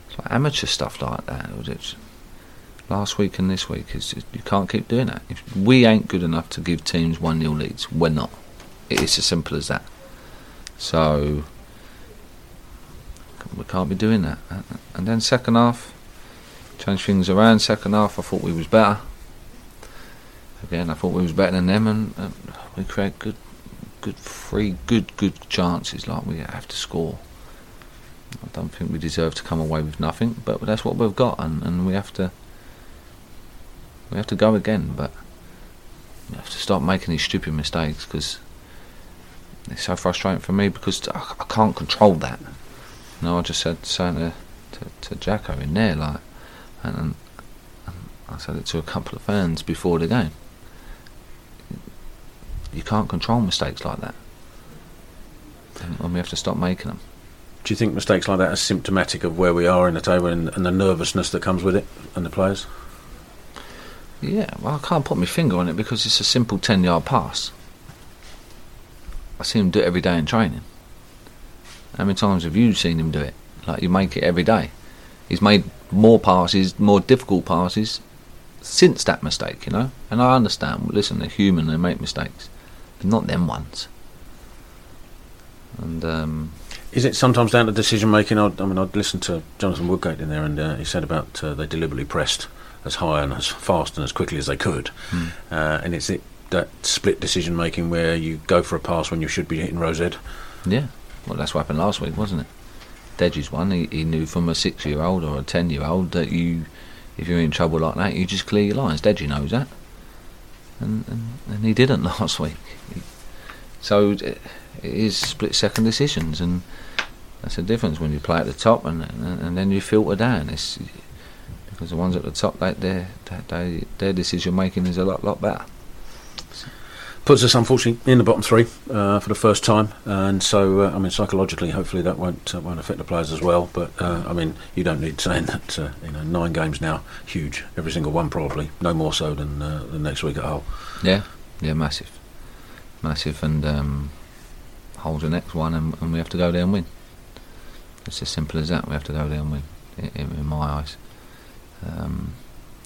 it's like amateur stuff like that. It's, last week and this week. Is you can't keep doing that. If we ain't good enough to give teams one 0 leads, we're not. It's as simple as that. So we can't be doing that. And then second half, change things around. Second half, I thought we was better. Again, I thought we was better than them, and, and we create good, good three good good chances. Like we have to score. I don't think we deserve to come away with nothing, but that's what we've got, and, and we have to we have to go again. But we have to stop making these stupid mistakes because it's so frustrating for me because I, I can't control that. Know, I just said saying to, to, to Jacko in there, like, and, and, I said it to a couple of fans before the game. You can't control mistakes like that, and, and we have to stop making them. Do you think mistakes like that are symptomatic of where we are in the table and, and the nervousness that comes with it and the players? Yeah, well, I can't put my finger on it because it's a simple 10 yard pass. I see him do it every day in training. How many times have you seen him do it? Like, you make it every day. He's made more passes, more difficult passes since that mistake, you know? And I understand, listen, they're human, they make mistakes. But not them ones. And, um, is it sometimes down to decision making? I, I mean, I'd listened to Jonathan Woodgate in there, and uh, he said about uh, they deliberately pressed as high and as fast and as quickly as they could. Hmm. Uh, and it's it, that split decision making where you go for a pass when you should be hitting rose head. Yeah, well, that's what happened last week, wasn't it? Deji's one. He, he knew from a six-year-old or a ten-year-old that you, if you're in trouble like that, you just clear your lines. Deji knows that, and and, and he didn't last week. So it, is split-second decisions, and that's the difference when you play at the top and and, and then you filter down. It's because the ones at the top, they, they, their decision making is a lot lot better. Puts us unfortunately in the bottom three uh, for the first time, and so uh, I mean psychologically, hopefully that won't uh, won't affect the players as well. But uh, I mean, you don't need saying that uh, you know nine games now, huge, every single one probably, no more so than uh, the next week at Hull. Yeah, yeah, massive, massive, and um, Hull's the next one, and, and we have to go there and win. It's as simple as that. We have to go there and win, in, in my eyes. Um,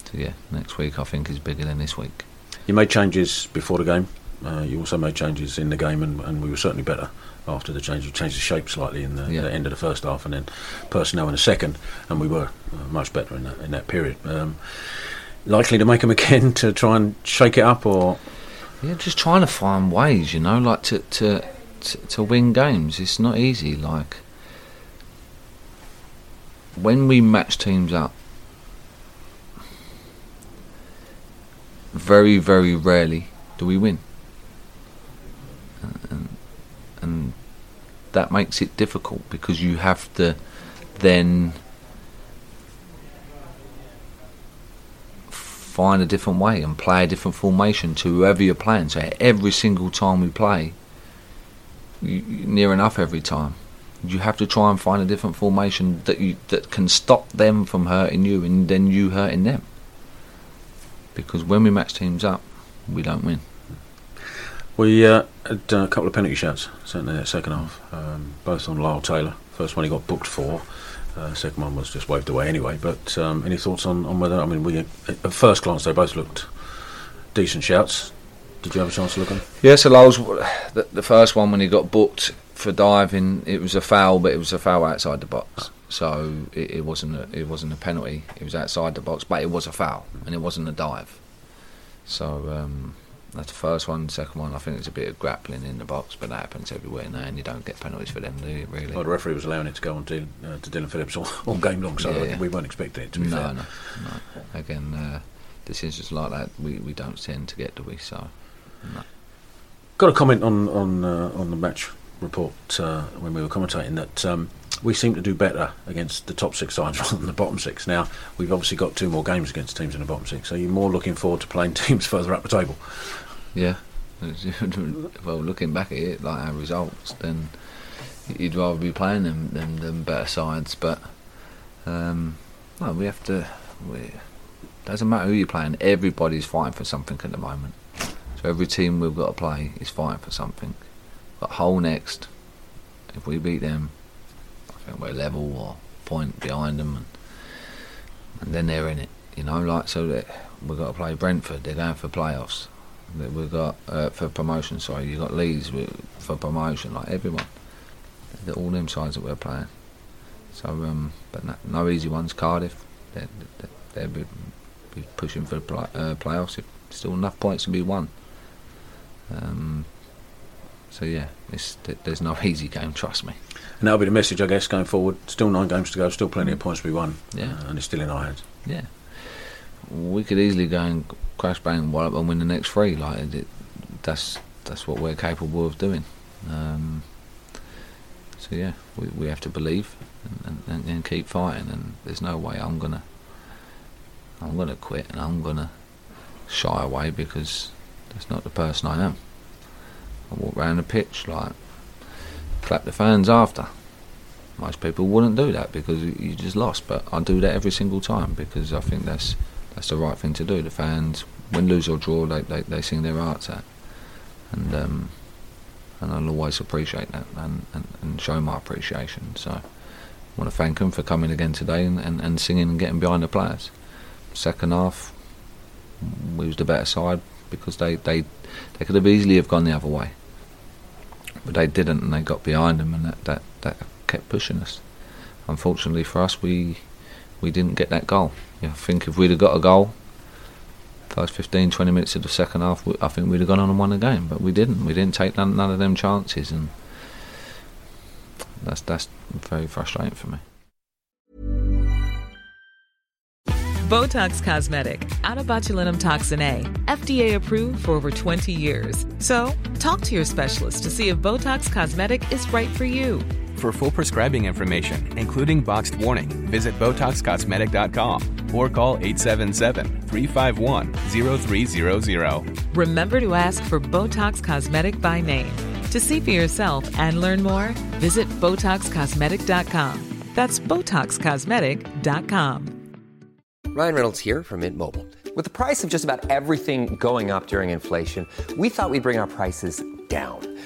so yeah, next week I think is bigger than this week. You made changes before the game. Uh, you also made changes in the game, and, and, we were certainly better after the change. You changed the shape slightly in the, Yeah. the end of the first half, and then personnel in the second, and we were uh, much better in that in that period. Um, likely to make them again to try and shake it up, or Yeah, just trying to find ways, you know, like to to to, to win games. It's not easy. Like when we match teams up, very very rarely do we win, and, and that makes it difficult because you have to then find a different way and play a different formation to whoever you're playing. So every single time we play, near enough every time, you have to try and find a different formation that you that can stop them from hurting you and then you hurting them. Because when we match teams up, we don't win. We uh, had a couple of penalty shots certainly in that second half, um, both on Lyle Taylor. First one he got booked for. Uh, second one was just waved away anyway. But um, any thoughts on, on whether? I mean, we at first glance they both looked decent shouts. Did you have a chance to look at them? Yeah, so Lyle's the, the first one when he got booked for diving, it was a foul, but it was a foul outside the box. So it, it wasn't a, it wasn't a penalty. It was outside the box, but it was a foul, and it wasn't a dive. So um, that's the first one. Second one, I think it's a bit of grappling in the box, but that happens everywhere now, and you don't get penalties for them, do you? Really? Well, the referee was allowing it to go on to, uh, to Dillon Phillips all, all game long, so Yeah. we weren't expecting it to be no, fair. no, no. Again, uh, decisions like that we, we don't tend to get, do we? So no. Got a comment on on uh, on the match report uh, when we were commentating that um, we seem to do better against the top six sides rather than the bottom six. Now we've obviously got two more games against teams in the bottom six, so you're more looking forward to playing teams further up the table. Yeah. well, looking back at it, like our results, then you'd rather be playing them than, than better sides. But um, no, we have to. We, doesn't matter who you're playing. Everybody's fighting for something at the moment. So every team we've got to play is fighting for something. But Hull next, if we beat them, I think we're level or point behind them, and, and then they're in it. You know, like so that we've got to play Brentford. They're going for playoffs. That We've got uh, for promotion. Sorry, you got Leeds for promotion. Like everyone, all them sides that we're playing. So, um, but no, no easy ones. Cardiff, they're, be, be pushing for the play, uh, playoffs. If still enough points to be won. Um, so yeah, it's, there's no easy game. Trust me. And that'll be the message, I guess, going forward. Still nine games to go, still plenty of points to be won. Yeah. Uh, and it's still in our hands. Yeah, we could easily go and crash bang Wallop and win the next three. Like it, that's that's what we're capable of doing. Um, so yeah, we we have to believe and, and, and keep fighting. And there's no way I'm gonna I'm gonna quit and I'm gonna shy away because that's not the person I am. I walk around the pitch like clap the fans after. Most people wouldn't do that because you just lost, but I do that every single time because I think that's that's the right thing to do. The fans, win, lose or draw, they they, they sing their hearts out, and um, and I'll always appreciate that and, and, and show my appreciation. So I want to thank them for coming again today and, and, and singing and getting behind the players. Second half, we was the better side because they, they they could have easily have gone the other way, but they didn't and they got behind them and that, that, that kept pushing us. Unfortunately for us, we we didn't get that goal. Yeah, I think if we'd have got a goal, first 15, 20 minutes of the second half, I think we'd have gone on and won the game. But we didn't. We didn't take none, none of them chances, and that's that's very frustrating for me. Botox Cosmetic, out of botulinum toxin A, FDA approved for over 20 years. So, talk to your specialist to see if Botox Cosmetic is right for you. For full prescribing information, including boxed warning, visit BotoxCosmetic.com or call 877-351-0300. Remember to ask for Botox Cosmetic by name. To see for yourself and learn more, visit BotoxCosmetic.com. That's BotoxCosmetic.com. Ryan Reynolds here from Mint Mobile. With the price of just about everything going up during inflation, we thought we'd bring our prices down.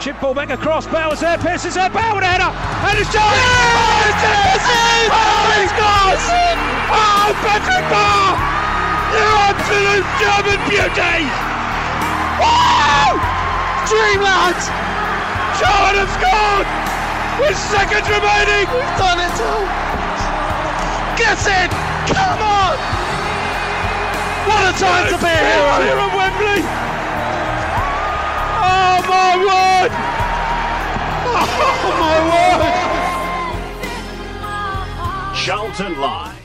Chip ball back across. Bowers there. Pearce is there. A header. And it's John. Oh, it's it! Oh, he scores! Oh, Patrick Bauer! You absolute German beauty! Wow! Dreamland! Charlton have scored! With seconds remaining! We've done it! Get it! Come on! What a time to be a hero here at Wembley! Oh my word! Oh my word! Charlton Live.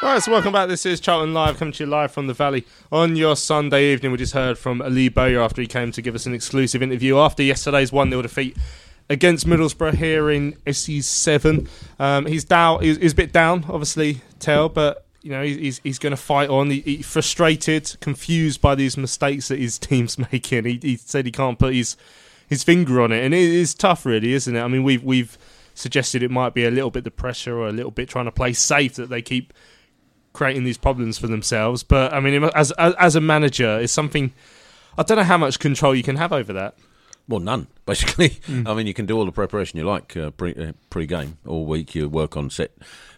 Right, so welcome back. This is Charlton Live, coming to you live from the Valley on your Sunday evening. We just heard from Ali Bowyer after he came to give us an exclusive interview after yesterday's 1 0 defeat against Middlesbrough here in SE7. Um, he's down, he's, he's a bit down, obviously, Tell, but you know, he's he's going to fight on. He, he's frustrated, confused by these mistakes that his team's making. He, he said he can't put his his finger on it, and it is tough, really, isn't it? I mean, we've we've suggested it might be a little bit the pressure or a little bit trying to play safe that they keep creating these problems for themselves. But I mean, as as, as a manager, it's something I don't know how much control you can have over that. Well, none, basically. I mean, you can do all the preparation you like uh, pre, uh, pre-game all week. You work on set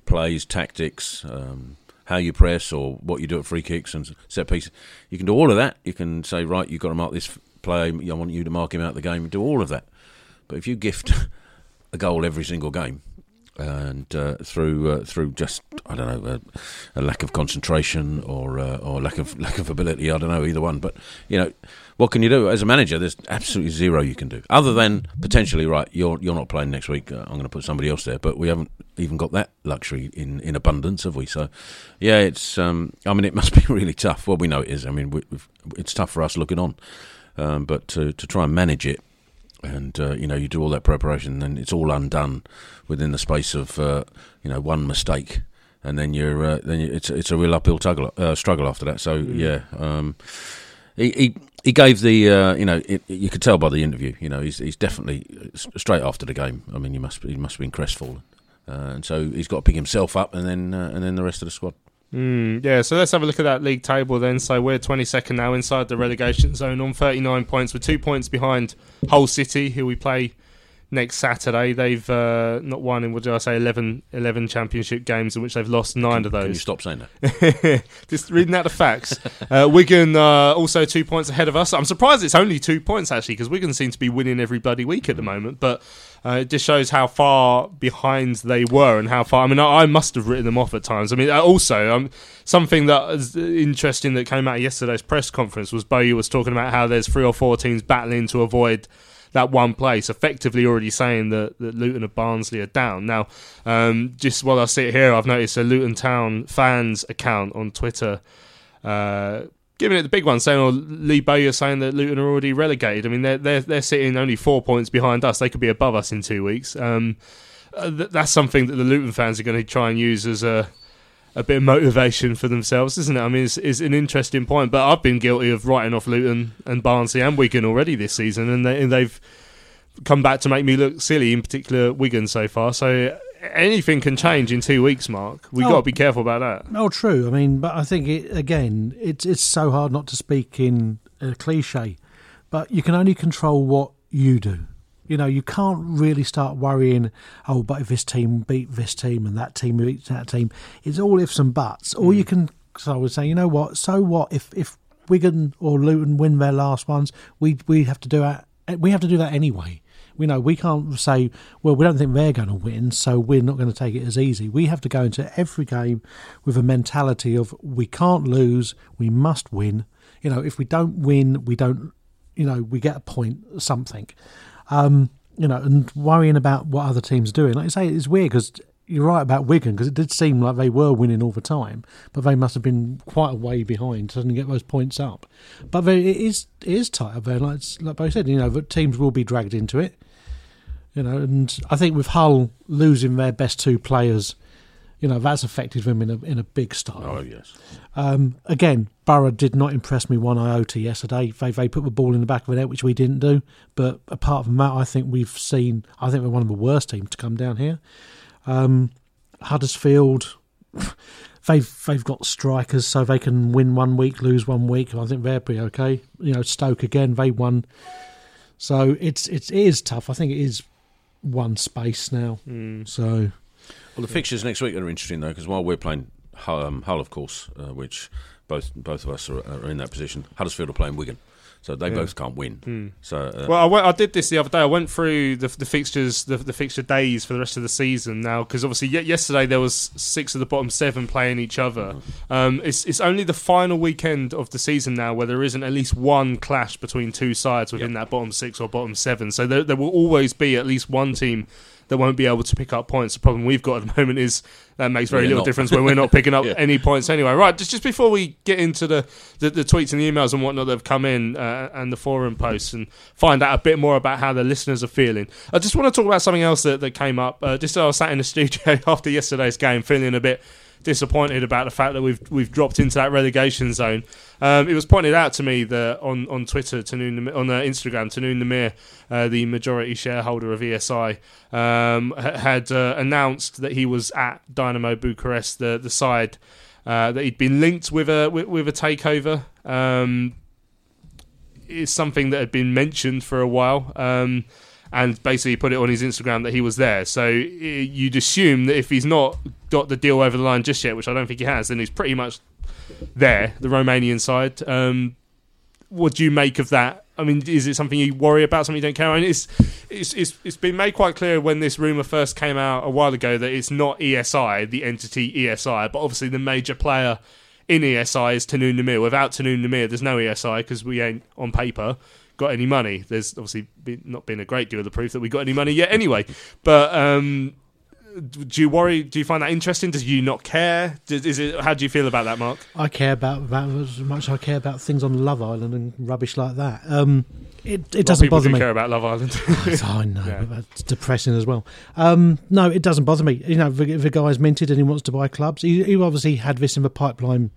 plays, tactics, um, how you press, or what you do at free kicks and set pieces. You can do all of that. You can say, right, you've got to mark this play. I want you to mark him out of the game. Do all of that. But if you gift a goal every single game, and uh, through uh, through just I don't know a, a lack of concentration or uh, or lack of lack of ability I don't know either one but you know what can you do? As a manager there's absolutely zero you can do. Other than potentially right you're you're not playing next week uh, I'm going to put somebody else there but we haven't even got that luxury in, in abundance have we? So yeah it's um, I mean it must be really tough. Well we know it is. I mean we, we've, it's tough for us looking on um, but to to try and manage it and uh, you know you do all that preparation and it's all undone within the space of uh, you know one mistake and then you're uh, then you, it's it's a real uphill tuggle, uh, struggle after that. So Mm. yeah, um, he, he gave the uh, you know it, you could tell by the interview. You know he's he's definitely straight after the game. I mean, he must he must have been crestfallen, uh, and so he's got to pick himself up, and then uh, and then the rest of the squad. Mm, yeah, so let's have a look at that league table then. So we're 22nd now inside the relegation zone on 39 points. We're two points behind Hull City, who we play next Saturday. They've uh, not won in, what did I say, 11, 11 championship games in which they've lost nine of those. Can you stop saying that? Just reading out the facts. Uh, Wigan uh, also two points ahead of us. I'm surprised it's only two points actually because Wigan seem to be winning every bloody week at the moment. But uh, it just shows how far behind they were and how far. I mean, I, I must have written them off at times. I mean, uh, also um, something that is interesting that came out of yesterday's press conference was Bowyer was talking about how there's three or four teams battling to avoid that one place, effectively already saying that, that Luton and Barnsley are down. Now, um, just while I sit here, I've noticed a Luton Town fans account on Twitter uh, giving it the big one, saying, or Lee Bowyer saying that Luton are already relegated. I mean, they're, they're, they're sitting only four points behind us. They could be above us in two weeks. Um, uh, th- that's something that the Luton fans are going to try and use as a a bit of motivation for themselves, isn't it? I mean, it's, it's an interesting point, but I've been guilty of writing off Luton and Barnsley and Wigan already this season, and, they, they've come back to make me look silly, in particular Wigan so far. So anything can change in two weeks, Mark. We've Oh. got to be careful about that. Oh, true. I mean, but I think it, again, it's it's so hard not to speak in a cliche, but you can only control what you do. You know, you can't really start worrying. Oh, but if this team beat this team and that team beats that team, it's all ifs and buts. All you mm. can, so I would say, you know what? So what if if Wigan or Luton win their last ones? We we have to do that. We have to do that anyway. We know we can't say, well, we don't think they're going to win, so we're not going to take it as easy. We have to go into every game with a mentality of we can't lose, we must win. You know, if we don't win, we don't, you know, we get a point, something. Um, you know, and worrying about what other teams are doing. Like I say, it's weird because you're right about Wigan because it did seem like they were winning all the time, but they must have been quite a way behind to get those points up. But they, it is it is tight up there. Like like I said, you know, teams will be dragged into it. You know, and I think with Hull losing their best two players, you know, that's affected them in a in a big style. Oh yes. Um, again, Borough did not impress me one iota yesterday. They they put the ball in the back of the net, which we didn't do. But apart from that, I think we've seen. I think we're one of the worst teams to come down here. Um, Huddersfield, they've they've got strikers, so they can win one week, lose one week. I think they're pretty okay. You know, Stoke again, they won. So it's it's it is tough. I think it is one space now. So Well, the fixtures next week are interesting though, because while we're playing Hull, um, Hull of course, uh, which both both of us are, are in that position, Huddersfield are playing Wigan, so they Yeah. both can't win. Hmm. So uh, Well, I, went, I did this the other day. I went through the, the fixtures, the, the fixture days for the rest of the season now, because obviously ye- yesterday there was six of the bottom seven playing each other. Um, it's it's only the final weekend of the season now where there isn't at least one clash between two sides within that bottom six or bottom seven. So there, there will always be at least one team that won't be able to pick up points. The problem we've got at the moment is that makes very We're little not. difference when we're not picking up Yeah. any points anyway. Right, just just before we get into the, the, the tweets and the emails and whatnot that have come in uh, and the forum posts and find out a bit more about how the listeners are feeling, I just want to talk about something else that, that came up. Uh, just as I was sat in the studio after yesterday's game, feeling a bit disappointed about the fact that we've we've dropped into that relegation zone. Um, it was pointed out to me that on on Twitter, Tahnoon, on uh, Instagram, Tahnoon Nimer, uh, the majority shareholder of ESI, um, ha- had uh, announced that he was at Dinamo Bucharest, the the side uh, that he'd been linked with a with, with a takeover. Um, something that had been mentioned for a while. Um, and basically put it on his Instagram that he was there. So you'd assume that if he's not got the deal over the line just yet, which I don't think he has, then he's pretty much there, the Romanian side. Um, what do you make of that? I mean, is it something you worry about? Something you don't care? I mean, it's it's it's, it's been made quite clear when this rumor first came out a while ago that it's not ESI, the entity ESI, but obviously the major player in ESI is Tahnoon Nimer. Without Tahnoon Nimer, there's no ESI because we ain't on paper got any money. There's obviously been, not been a great deal of the proof that we got any money yet, anyway. But um, do you worry? Do you find that interesting? Do you not care? Does, is it? How do you feel about that, Mark? I care about that as much as I care about things on Love Island and rubbish like that. Um, it, it doesn't bother do me. care about Love Island. I know, Yeah. but that's depressing as well. Um, no, it doesn't bother me. You know, if, if a guy's minted and he wants to buy clubs, he, he obviously had this in the pipeline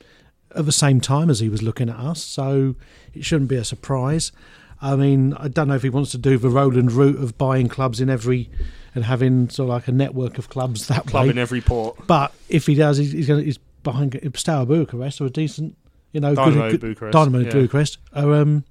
at the same time as he was looking at us, so it shouldn't be a surprise. I mean, I don't know if he wants to do the Roland route of buying clubs in every and having sort of like a network of clubs that Club way. in every port. But if he does, he's, he's, gonna, he's behind Steaua Bucharest or a decent, you know, Dinamo good, Bucharest, Dinamo yeah. Bucharest, are, um,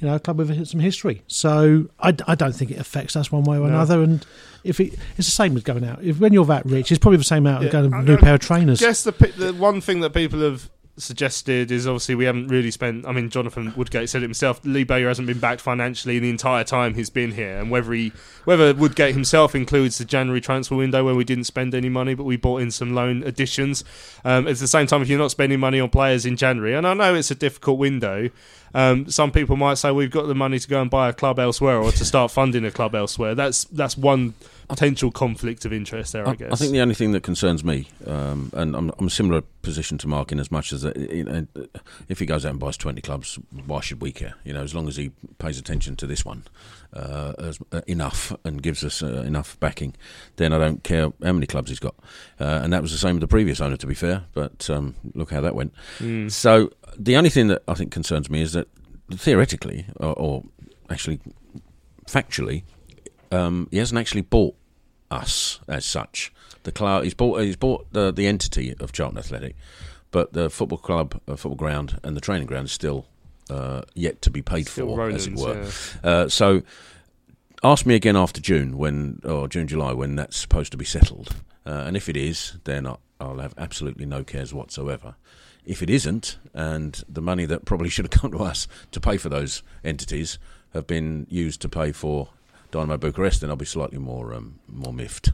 you know, a club with some history. So I, I don't think it affects us one way or No. another. And if it, it's the same as going out. If when you're that rich, it's probably the same out Yeah, going to a new pair of trainers. guess the the one thing that people have suggested is obviously we haven't really spent. I mean, Jonathan Woodgate said it himself. Lee Bowyer hasn't been backed financially the entire time he's been here, and whether he whether Woodgate himself includes the January transfer window where we didn't spend any money, but we bought in some loan additions. Um, at the same time, if you're not spending money on players in January, and I know it's a difficult window. Um, some people might say we've got the money to go and buy a club elsewhere or to start funding a club elsewhere. That's that's one potential conflict of interest there, I, I, guess. I think the only thing that concerns me, um, and I'm, I'm a similar position to Mark in as much as that, you know, if he goes out and buys 20 clubs, why should we care? You know, as long as he pays attention to this one uh, as, uh, enough and gives us uh, enough backing, then I don't care how many clubs he's got. Uh, and that was the same with the previous owner, to be fair. But um, look how that went. Mm. So the only thing that I think concerns me is that theoretically, or, or actually factually, um, he hasn't actually bought us as such. The club he's bought he's bought the the entity of Charlton Athletic, but the football club, uh, football ground, and the training ground is still uh, yet to be paid Still for, as it Roland's, were. Uh, so, ask me again after June when or June July when that's supposed to be settled, uh, and if it is, then I'll have absolutely no cares whatsoever. If it isn't, and the money that probably should have come to us to pay for those entities have been used to pay for Dinamo Bucharest, then I'll be slightly more um, more miffed.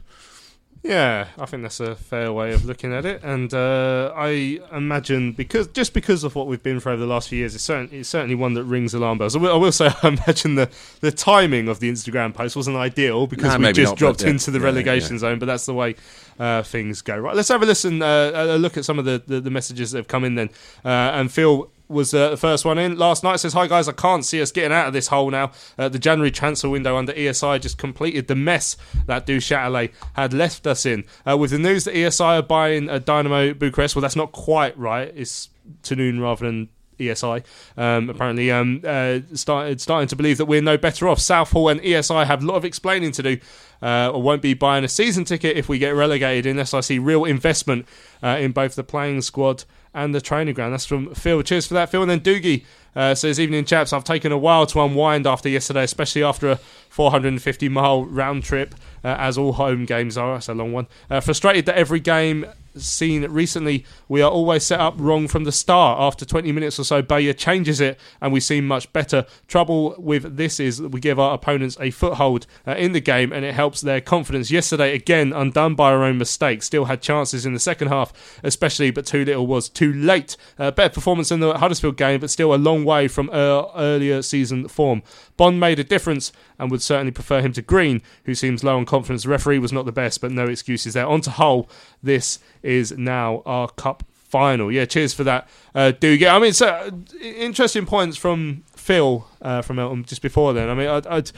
Yeah, I think that's a fair way of looking at it, and uh, I imagine because just because of what we've been through over the last few years, it's certainly, it's certainly one that rings alarm bells. I will, I will say, I imagine the, the timing of the Instagram post wasn't ideal because No, we just not, dropped into the yeah, relegation yeah. zone, but that's the way uh, things go. Right, let's have a listen, uh, a look at some of the, the, the messages that have come in then, uh, and Phil was uh, the first one in last night. Says, "Hi guys, I can't see us getting out of this hole now. Uh, the January transfer window under ESI just completed the mess that Duchâtelet had left us in. Uh, with the news that ESI are buying uh, Dinamo Bucharest, well, that's not quite right. It's Tahnoon rather than." ESI um, apparently um, uh, started starting to believe that we're no better off. Southall and ESI have a lot of explaining to do, uh, or won't be buying a season ticket if we get relegated unless I see real investment uh, in both the playing squad and the training ground. That's from Phil. Cheers for that, Phil. And then Doogie uh, says, "Evening, chaps. I've taken a while to unwind after yesterday, especially after a 450 mile round trip, uh, as all home games are. That's a long one. Uh, frustrated that every game." Seen recently, we are always set up wrong from the start. After 20 minutes or so, Bowyer changes it, and we seem much better. Trouble with this is that we give our opponents a foothold uh, in the game, and it helps their confidence. Yesterday, again, undone by our own mistakes. Still had chances in the second half, especially, but too little was too late. Uh, better performance in the Huddersfield game, but still a long way from earlier season form. Bonne made a difference and would certainly prefer him to Green, who seems low on confidence. The referee was not the best, but no excuses there. On to Hull. This is now our cup final. Yeah, cheers for that, uh, Dougie. I mean, so uh, interesting points from Phil uh, from Elton just before then. I mean, I'd, I'd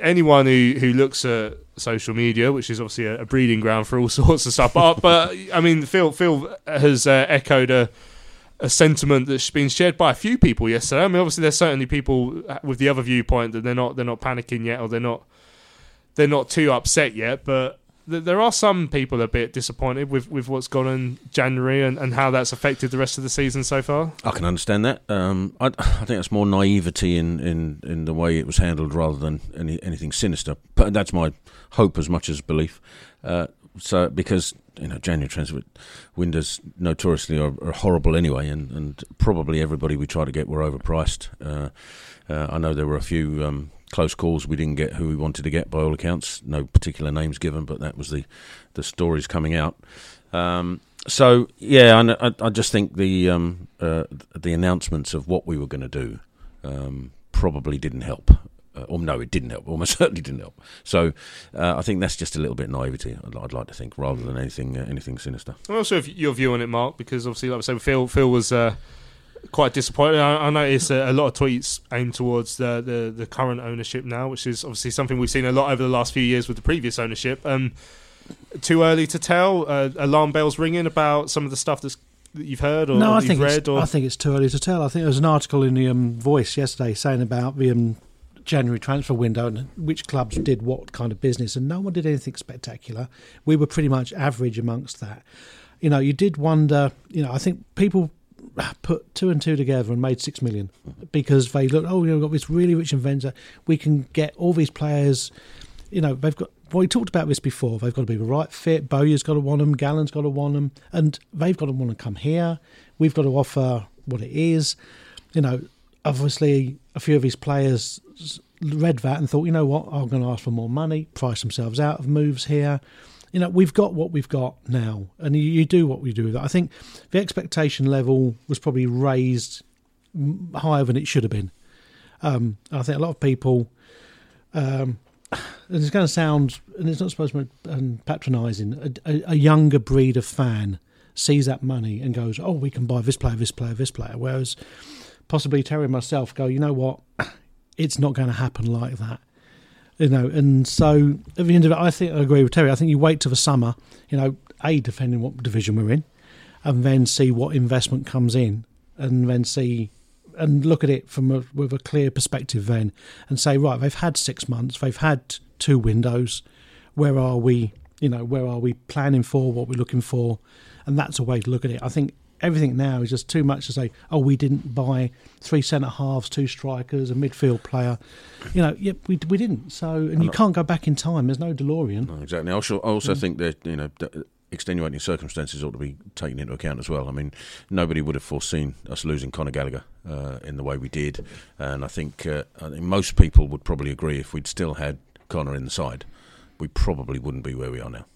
anyone who, who looks at social media, which is obviously a, a breeding ground for all sorts of stuff, but, but I mean, Phil Phil has uh, echoed a a sentiment that's been shared by a few people yesterday. I mean, obviously, there's certainly people with the other viewpoint that they're not they're not panicking yet, or they're not they're not too upset yet. But th- there are some people a bit disappointed with, with what's gone in January and, and how that's affected the rest of the season so far. I can understand that. Um, I, I think that's more naivety in, in, in the way it was handled rather than any, anything sinister. But that's my hope as much as belief. Uh, so because you know January transfer windows notoriously are, are horrible anyway, and, and probably everybody we try to get were overpriced. Uh, uh, I know there were a few um, close calls we didn't get who we wanted to get by all accounts. No particular names given, but that was the the stories coming out. Um, so yeah, I, I, just think the um, uh, the announcements of what we were going to do um, probably didn't help. Uh, or no, it didn't help. Almost certainly didn't help. So uh, I think that's just a little bit naivety. I'd, I'd like to think, rather than anything uh, anything sinister. Also, your view on it, Mark, because obviously, like I said, Phil Phil was uh, quite disappointing. I, I noticed a, a lot of tweets aimed towards the, the the current ownership now, which is obviously something we've seen a lot over the last few years with the previous ownership. Um, too early to tell. Uh, alarm bells ringing about some of the stuff that's that you've heard or no, I you've think read. Or I think it's too early to tell. I think there was an article in the um, Voice yesterday saying about the um, January transfer window and which clubs did what kind of business, and no one did anything spectacular. We were pretty much average amongst that. You know, you did wonder. You know, I think people put two and two together and made six million because they looked. Oh, you know, we've got this really rich inventor. We can get all these players. You know, they've got. Well, we talked about this before. They've got to be the right fit. Bowyer's got to want them. Gallen's got to want them, and they've got to want to come here. We've got to offer what it is. You know, obviously, a few of these players read that and thought, you know what, I'm going to ask for more money, price themselves out of moves here. You know, we've got what we've got now, and you, do what we do with it. I think the expectation level was probably raised higher than it should have been. Um, I think a lot of people, um, and it's going to sound, and it's not supposed to be um, patronising, a, a younger breed of fan sees that money and goes, oh, we can buy this player, this player, this player. Whereas possibly Terry and myself go, you know what, it's not going to happen like that. You know, and so at the end of it, I think I agree with Terry. I think you wait till the summer, you know, A, depending what division we're in, and then see what investment comes in, and then see and look at it from a, with a clear perspective then and say, right, they've had six months, they've had two windows. Where are we? You know, where are we planning for? What we're looking for? And that's a way to look at it. I think everything now is just too much to say. Oh, we didn't buy three centre halves, two strikers, a midfield player. You know, yep, we we didn't. So, and you can't go back in time. There's no DeLorean. No, exactly. I also, I also Mm. think that you know extenuating circumstances ought to be taken into account as well. I mean, nobody would have foreseen us losing Conor Gallagher uh, in the way we did, and I think uh, I think most people would probably agree if we'd still had Conor in the side, we probably wouldn't be where we are now.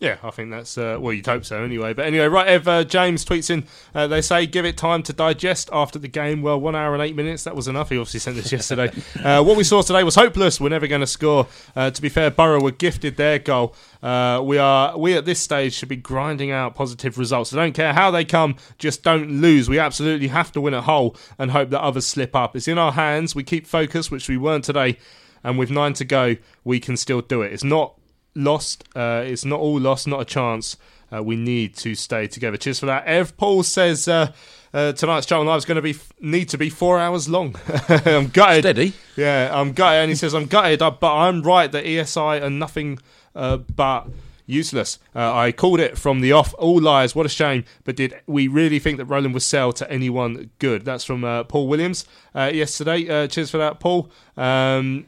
Yeah, I think that's uh, well, you'd hope so anyway. But anyway, right, Ev uh, James tweets in. Uh, they say give it time to digest after the game. Well, one hour and eight minutes. That was enough. He obviously sent this yesterday. uh, what we saw today was hopeless. We're never going to score. Uh, to be fair, Borough were gifted their goal. Uh, we are we at this stage should be grinding out positive results. I don't care how they come, just don't lose. We absolutely have to win at Hull and hope that others slip up. It's in our hands. We keep focus, which we weren't today, and with nine to go, we can still do it. It's not lost. Uh, it's not all lost, not a chance. Uh, we need to stay together. Cheers for that. Ev Paul says uh, uh, tonight's Charlton Live is going to be need to be four hours long. I'm gutted. Steady. Yeah, I'm gutted. And he says I'm gutted, uh, but I'm right that ESI are nothing uh, but useless. Uh, I called it from the off. All lies. What a shame. But did we really think that Roland would sell to anyone good? That's from uh, Paul Williams uh, yesterday. Uh, cheers for that, Paul. Um,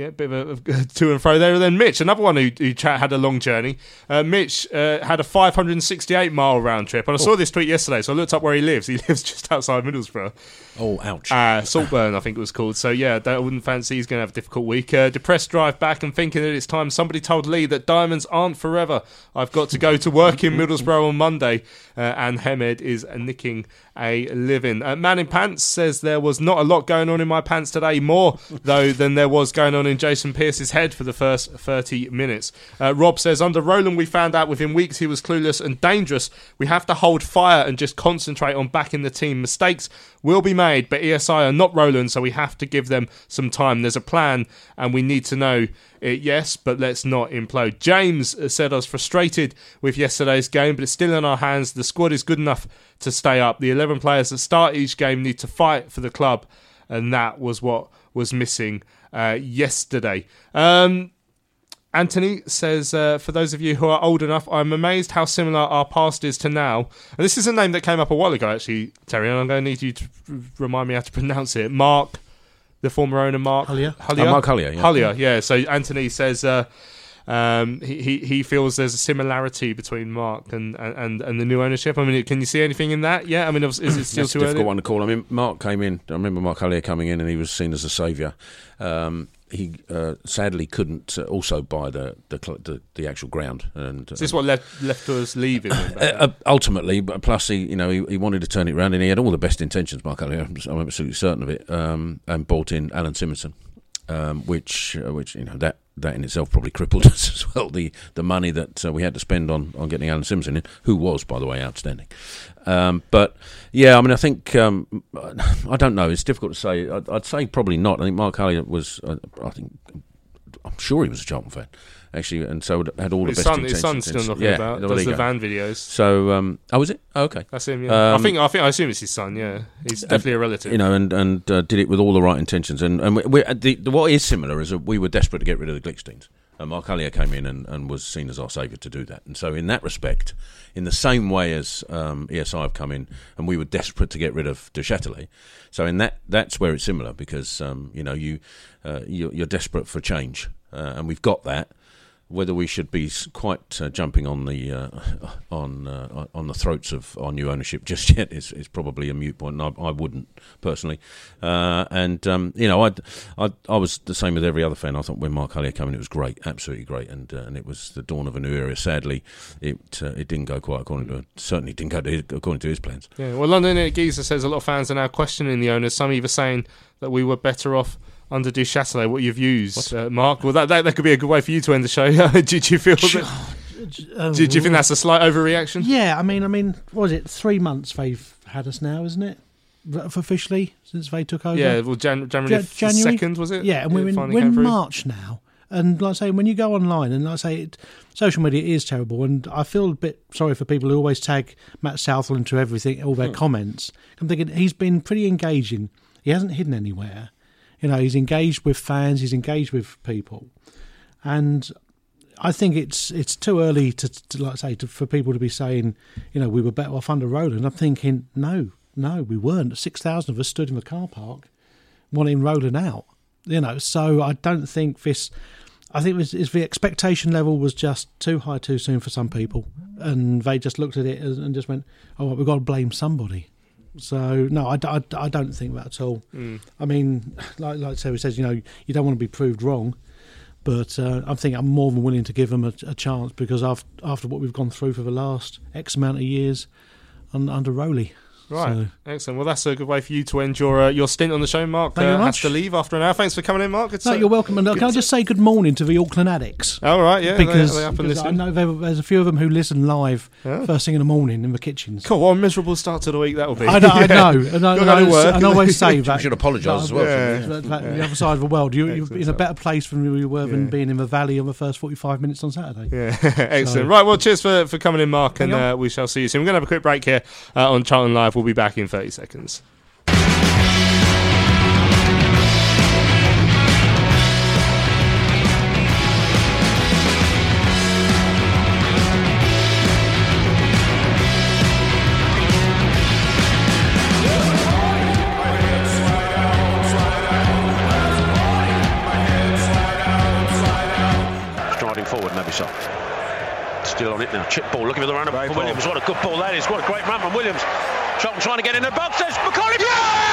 yeah, a bit of a, to and fro there. And then Mitch, another one who, who chat, had a long journey. Uh, Mitch uh, had a 568 mile round trip, and I saw this tweet yesterday, so I looked up where he lives. He lives just outside Middlesbrough. Oh, ouch! Uh, Saltburn, I think it was called. So yeah, I wouldn't fancy he's going to have a difficult week. Uh, depressed drive back and thinking that it's time. Somebody told Lee that diamonds aren't forever. I've got to go to work in Middlesbrough on Monday, uh, and Hemed is nicking a living. Uh, Man in Pants says there was not a lot going on in my pants today, more though than there was going on in Jason Pearce's head for the first 30 minutes. Uh, Rob says under Roland, we found out within weeks he was clueless and dangerous. We have to hold fire and just concentrate on backing the team. Mistakes will be made, but ESI are not Roland, so we have to give them some time. There's a plan, and we need to know it, yes, but let's not implode. James said I was frustrated with yesterday's game, but it's still in our hands. The squad is good enough to stay up. The 11 players that start each game need to fight for the club, and that was what was missing uh, yesterday. Um, Anthony says, uh, for those of you who are old enough, I'm amazed how similar our past is to now. And this is a name that came up a while ago, actually, Terry, and I'm going to need you to remind me how to pronounce it. Mark, the former owner, Mark Hulyer. Hulyer, Oh, Mark Hulyer, yeah. Hulyer, yeah. So Anthony says uh, um, he, he he feels there's a similarity between Mark and, and, and the new ownership. I mean, can you see anything in that? Yeah, I mean, is it still That's too a difficult early? one to call. I mean, Mark came in. I remember Mark Hulyer coming in, and he was seen as a saviour. Um, he uh, sadly couldn't uh, also buy the the, the the actual ground, and Is this what left left us leaving? uh, uh, ultimately, but plus he, you know, he, he wanted to turn it around, and he had all the best intentions. Mark I'm I'm absolutely certain of it, um, and bought in Allan Simonsen. um, which uh, which you know that that in itself probably crippled us as well. The the money that uh, we had to spend on, on getting Alan Simpson in, who was by the way outstanding. Um, but yeah, I mean, I think um, I don't know. It's difficult to say. I'd, I'd say probably not. I think Mark Hulyer was. Uh, I think I'm sure he was a Charlton fan actually, and so had all His the best son, his intentions. son's still knocking yeah, about. Does the go. van videos. So, um, oh, was it? Oh, okay, That's him. Yeah. I Um, think. I think. I assume it's his son. Yeah. He's definitely a relative. You know, and and uh, did it with all the right intentions. And and we, we, the, the, what is similar is that we were desperate to get rid of the Glikstens. And Mark Hulyer came in and, and was seen as our saviour to do that. And so, in that respect, in the same way as um, ESI have come in, and we were desperate to get rid of Duchâtelet. So, in that, that's where it's similar because um, you know you uh, you're, you're desperate for change, uh, and we've got that. Whether we should be quite uh, jumping on the uh, on uh, on the throats of our new ownership just yet is, is probably a mute point, and I, I wouldn't personally. Uh, and um, you know, I, I was the same with every other fan. I thought when Mark Hulyer came in, it was great, absolutely great, and uh, and it was the dawn of a new era. Sadly, it uh, it didn't go quite according to certainly didn't go to his, according to his plans. Yeah, well, London at says a lot of fans are now questioning the owners. Some even saying that we were better off under Duchâtelet. What your views, uh, Mark? Well, that, that that could be a good way for you to end the show. Did you feel? That, Um, did you think that's a slight overreaction? Yeah, I mean, I mean, what was it three months they've had us now, isn't it? Officially, since they took over. Yeah, well, Jan- January second was it? Yeah, and we're in, we're in? March now. And like I say, when you go online, and like I say, it, social media is terrible, and I feel a bit sorry for people who always tag Matt Southall into everything, all their Hmm. comments. I'm thinking he's been pretty engaging. He hasn't hidden anywhere. You know, he's engaged with fans, he's engaged with people, and I think it's it's too early to, to like I say to, for people to be saying, you know, we were better off under Roland. I'm thinking, no, no, we weren't. Six thousand of us stood in the car park wanting Roland out. You know, so I don't think this. I think it was, the expectation level was just too high too soon for some people, and they just looked at it and just went, "Oh, we've got to blame somebody." So no, I, I, I don't think that at all. Mm. I mean, like like Sarah says, you know, you don't want to be proved wrong, but uh, I think I'm more than willing to give them a, a chance because after after what we've gone through for the last X amount of years un, under Rowley. Right, So, excellent. Well, that's a good way for you to end your uh, your stint on the show, Mark. Thank you uh, very has to leave after an hour. Thanks for coming in, Mark. It's, no, uh, you're welcome. And uh, can I just say good morning to the Auckland Addicks? All right, yeah, because, they up and because I know there, there's a few of them who listen live Yeah. first thing in the morning in the kitchens. Cool. What a miserable start to the week that will be. I know, I know, and I, Gotta and I, work. and I always say that We should apologise as well. that- that- that the other side of the world, you, you're in a better place than you were than being in the valley on the first 45 minutes on Saturday. Yeah, excellent. So- Right, well, cheers for, for coming in, Mark, and uh, we shall see you soon. We're going to have a quick break here uh, on Charlton Live. We'll be back in 30 seconds. Striding forward, Naby Sarr. Still on it now. Chip ball, looking for the run up for Williams. What a good ball that is. What a great run from Williams. Charlton trying to get in the box. There's Macauley. Yeah!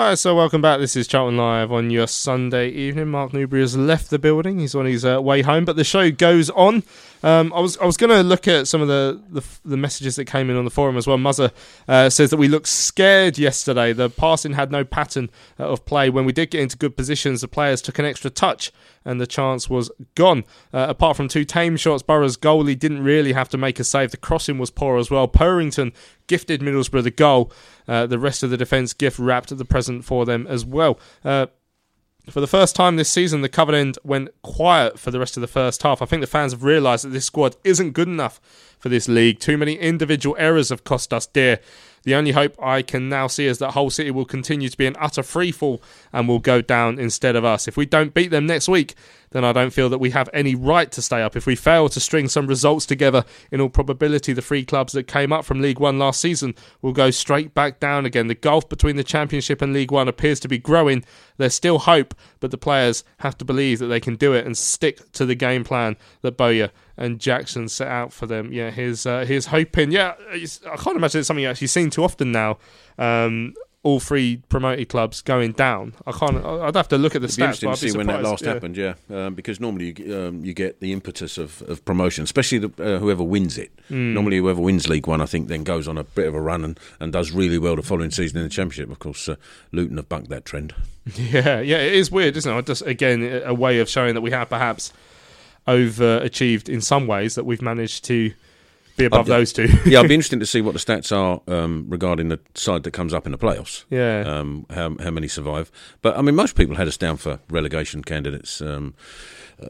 All right, so welcome back. This is Charlton Live on your Sunday evening. Mark Newbury has left the building. He's on his uh, way home, but the show goes on. Um, I was I was going to look at some of the, the the messages that came in on the forum as well. Muzzer uh, says that we looked scared yesterday. The passing had no pattern uh, of play. When we did get into good positions, the players took an extra touch, and the chance was gone. Uh, apart from two tame shots, Borough's goalie didn't really have to make a save. The crossing was poor as well. Purrington gifted Middlesbrough the goal. Uh, the rest of the defence gift wrapped the present for them as well. Uh, for the first time this season, the covered end went quiet for the rest of the first half. I think the fans have realised that this squad isn't good enough for this league. Too many individual errors have cost us dear. The only hope I can now see is that Hull City will continue to be an utter freefall and will go down instead of us. If we don't beat them next week, then I don't feel that we have any right to stay up. If we fail to string some results together, in all probability, the three clubs that came up from League One last season will go straight back down again. The gulf between the Championship and League One appears to be growing. There's still hope, but the players have to believe that they can do it and stick to the game plan that Bowyer and Jackson set out for them. Yeah, here's uh, here's hoping. Yeah, I can't imagine it's something you actually seen too often now. Um, all three promoted clubs going down. I can't. I'd have to look at the It'd be stats. interesting but to I'd be see when that last yeah. happened, yeah, um, because normally you, um, you get the impetus of, of promotion, especially the, uh, whoever wins it. Mm. Normally, whoever wins League One, I think, then goes on a bit of a run and, and does really well the following season in the Championship. Of course, uh, Luton have bucked that trend. Yeah, yeah, it is weird, isn't it? Just again, a way of showing that we have perhaps overachieved in some ways that we've managed to be above I'd- those two. yeah, it'd be interesting to see what the stats are um, regarding the side that comes up in the playoffs. Yeah. um, how how many survive? But I mean, most people had us down for relegation candidates. Um,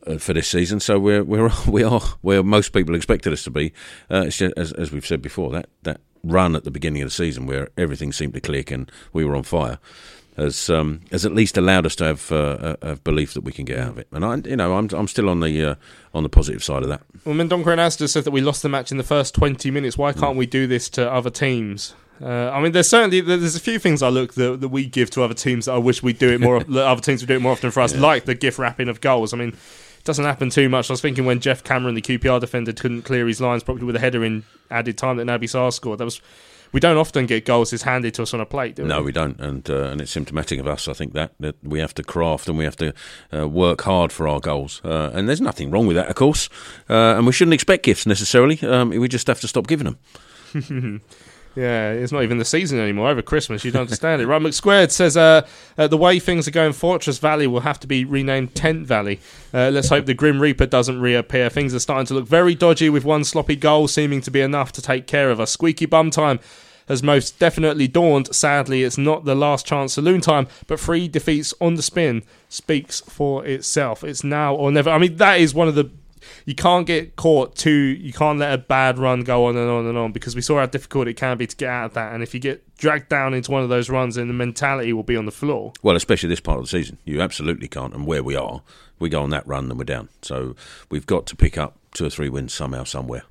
uh, for this season, so we're we're we are where most people expected us to be. Uh, it's just, as as we've said before, that that run at the beginning of the season where everything seemed to click and we were on fire has um, has at least allowed us to have uh, a, a belief that we can get out of it. And I, you know, I'm I'm still on the uh, on the positive side of that. Well, Mendonca and Asda said that we lost the match in the first 20 minutes. Why can't we do this to other teams? Uh, I mean, there's certainly there's a few things I look that, that we give to other teams that I wish we do it more. that other teams would do it more often for us, like the gift wrapping of goals. I mean, it doesn't happen too much. I was thinking when Geoff Cameron, the QPR defender, couldn't clear his lines properly with a header in added time that Naby Sarr scored. That was we don't often get goals is handed to us on a plate, do we? No, we don't, and uh, and it's symptomatic of us. I think that that we have to craft and we have to uh, work hard for our goals. Uh, and there's nothing wrong with that, of course. Uh, and we shouldn't expect gifts necessarily. Um, we just have to stop giving them. Yeah, it's not even the season anymore. Over Christmas, you don't understand it. Right, McSquared says uh, uh, the way things are going, Fortress Valley will have to be renamed Tent Valley. Uh, let's hope the Grim Reaper doesn't reappear. Things are starting to look very dodgy, with one sloppy goal seeming to be enough to take care of us. Squeaky bum time has most definitely dawned. Sadly, it's not the last chance saloon time, but three defeats on the spin speaks for itself. It's now or never. I mean, that is one of the you can't get caught too. You can't let a bad run go on and on and on because we saw how difficult it can be to get out of that. And if you get dragged down into one of those runs, then the mentality will be on the floor. Well, especially this part of the season, you absolutely can't. And where we are, we go on that run, then we're down. So we've got to pick up two or three wins somehow, somewhere.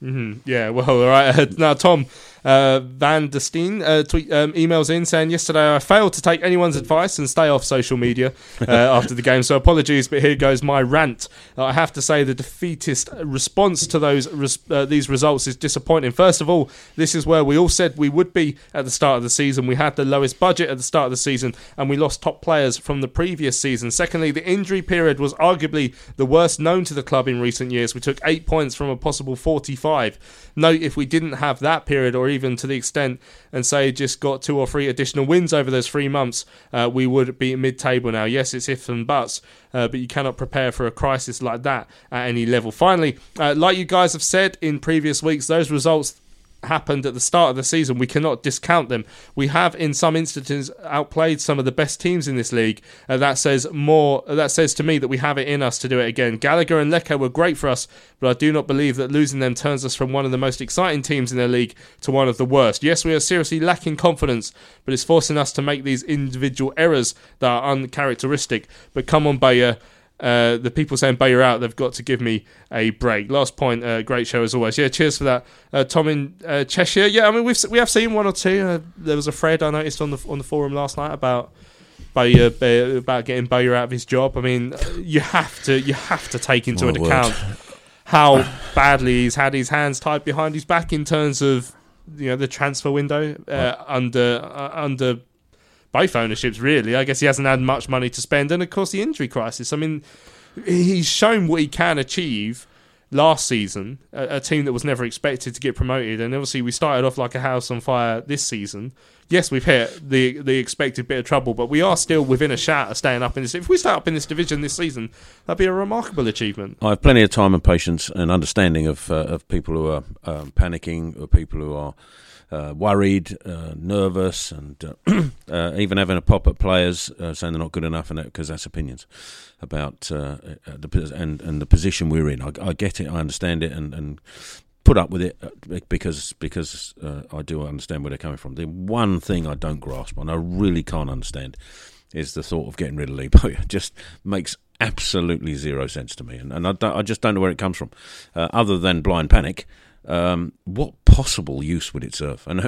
hmm Yeah, well, all right. Now, Tom uh, Van der Steen uh, tweet, um, emails in saying, Yesterday I failed to take anyone's advice and stay off social media uh, after the game, so apologies, but here goes my rant. Uh, I have to say the defeatist response to those res- uh, these results is disappointing. First of all, this is where we all said we would be at the start of the season. We had the lowest budget at the start of the season, and we lost top players from the previous season. Secondly, the injury period was arguably the worst known to the club in recent years. We took eight points from a possible 45. Note if we didn't have that period, or even to the extent, and say just got two or three additional wins over those three months, uh, we would be mid table now. Yes, it's ifs and buts, uh, but you cannot prepare for a crisis like that at any level. Finally, uh, like you guys have said in previous weeks, those results happened at the start of the season. We cannot discount them. We have, in some instances, outplayed some of the best teams in this league. Uh, that says more. uh, That says to me that we have it in us to do it again. Gallagher and Leko were great for us, but I do not believe that losing them turns us from one of the most exciting teams in the league to one of the worst. Yes, we are seriously lacking confidence, but it's forcing us to make these individual errors that are uncharacteristic. But come on, Bowyer. Uh, the people saying Bowyer out, they've got to give me a break. Last point, uh, great show as always. Yeah, cheers for that, uh, Tom in uh, Cheshire. Yeah, I mean we've we have seen one or two. Uh, there was a thread I noticed on the on the forum last night about Bowyer Bowyer- about getting Bowyer out of his job. I mean, uh, you have to you have to take into account how badly he's had his hands tied behind his back in terms of you know the transfer window uh, under uh, under both ownerships really. I guess he hasn't had much money to spend. And of course the injury crisis. I mean he's shown what he can achieve last season a, a team that was never expected to get promoted. And obviously we started off like a house on fire this season. Yes we've hit the the expected bit of trouble but we are still within a shout of staying up in this if we stay up in this division this season that'd be a remarkable achievement. I have plenty of time and patience and understanding of uh, of people who are um, panicking, or people who are uh, worried, uh, nervous, and uh, uh, even having a pop at players uh, saying they're not good enough, and because that's opinions about the and and the position we're in. I, I get it, I understand it, and and put up with it because because I do understand where they're coming from. The one thing I don't grasp and I really can't understand is the thought of getting rid of Lee Bowyer. Just makes absolutely zero sense to me, and, and I, I just don't know where it comes from, uh, other than blind panic. Um, what possible use would it serve? And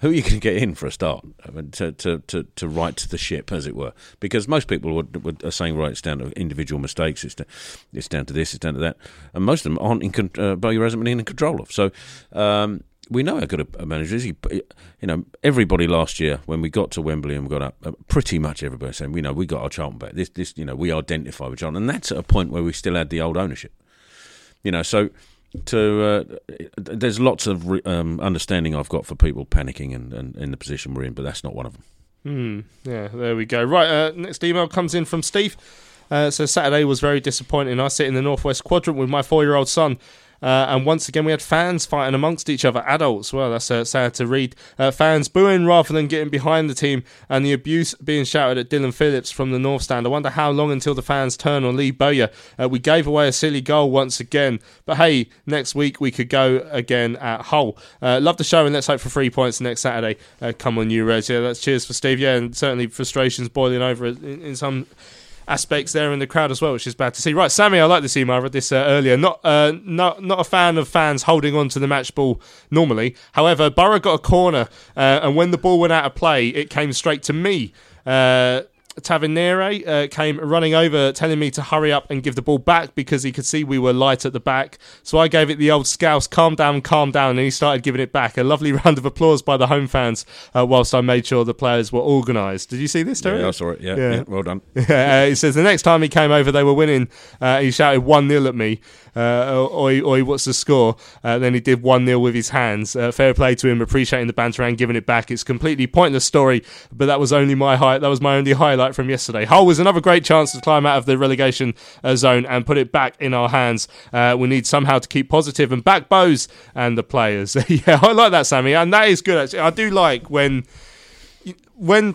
who, are you going to get in for a start I mean, to, to, to, to right the ship, as it were? Because most people would, would, are saying, right, it's down to individual mistakes, it's, to, it's down to this, it's down to that. And most of them aren't in uh, hasn't been in control of. So um, we know how good a, a manager is. He, you know, everybody last year when we got to Wembley and we got up, uh, pretty much everybody saying, we know we got our Charlton back. This, this, you know, we identify with Charlton, and that's at a point where we still had the old ownership. You know, so to uh, there's lots of re- um, understanding I've got for people panicking and, and in the position we're in, but that's not one of them. Hmm. Yeah, there we go. Right, uh, next email comes in from Steve. Uh, so Saturday was very disappointing. I sit in the northwest quadrant with my four-year-old son. Uh, and once again, we had fans fighting amongst each other, adults. Well, that's uh, sad to read. Uh, fans booing rather than getting behind the team, and the abuse being shouted at Dillon Phillips from the North Stand. I wonder how long until the fans turn on Lee Bowyer. Uh, we gave away a silly goal once again, but hey, next week we could go again at Hull. Uh, love the show, and let's hope for three points next Saturday. Uh, come on, you Reg. Yeah, that's cheers for Steve. Yeah, and certainly frustrations boiling over in, in some aspects there in the crowd as well, which is bad to see. Right, Sammy, I like this email. I read this uh, earlier. Not, uh, not, not a fan of fans holding on to the match ball normally. However, Borough got a corner, uh, and when the ball went out of play, it came straight to me. Uh, Tavernier uh, came running over, telling me to hurry up and give the ball back because he could see we were light at the back. So I gave it the old scouse, calm down, calm down, and he started giving it back. A lovely round of applause by the home fans, uh, whilst I made sure the players were organised. Did you see this, Terry? Yeah, I saw it. Yeah, yeah. yeah well done. Yeah, uh, he says the next time he came over, they were winning. Uh, he shouted one 0 at me. Uh, oi, oi, what's the score? Uh, then he did 1 0 with his hands. Uh, fair play to him, appreciating the banter and giving it back. It's completely pointless story, but that was only my high, that was my only highlight from yesterday. Hull was another great chance to climb out of the relegation uh, zone and put it back in our hands. Uh, we need somehow to keep positive and back Bowes and the players. yeah, I like that, Sammy, and that is good. Actually. I do like when when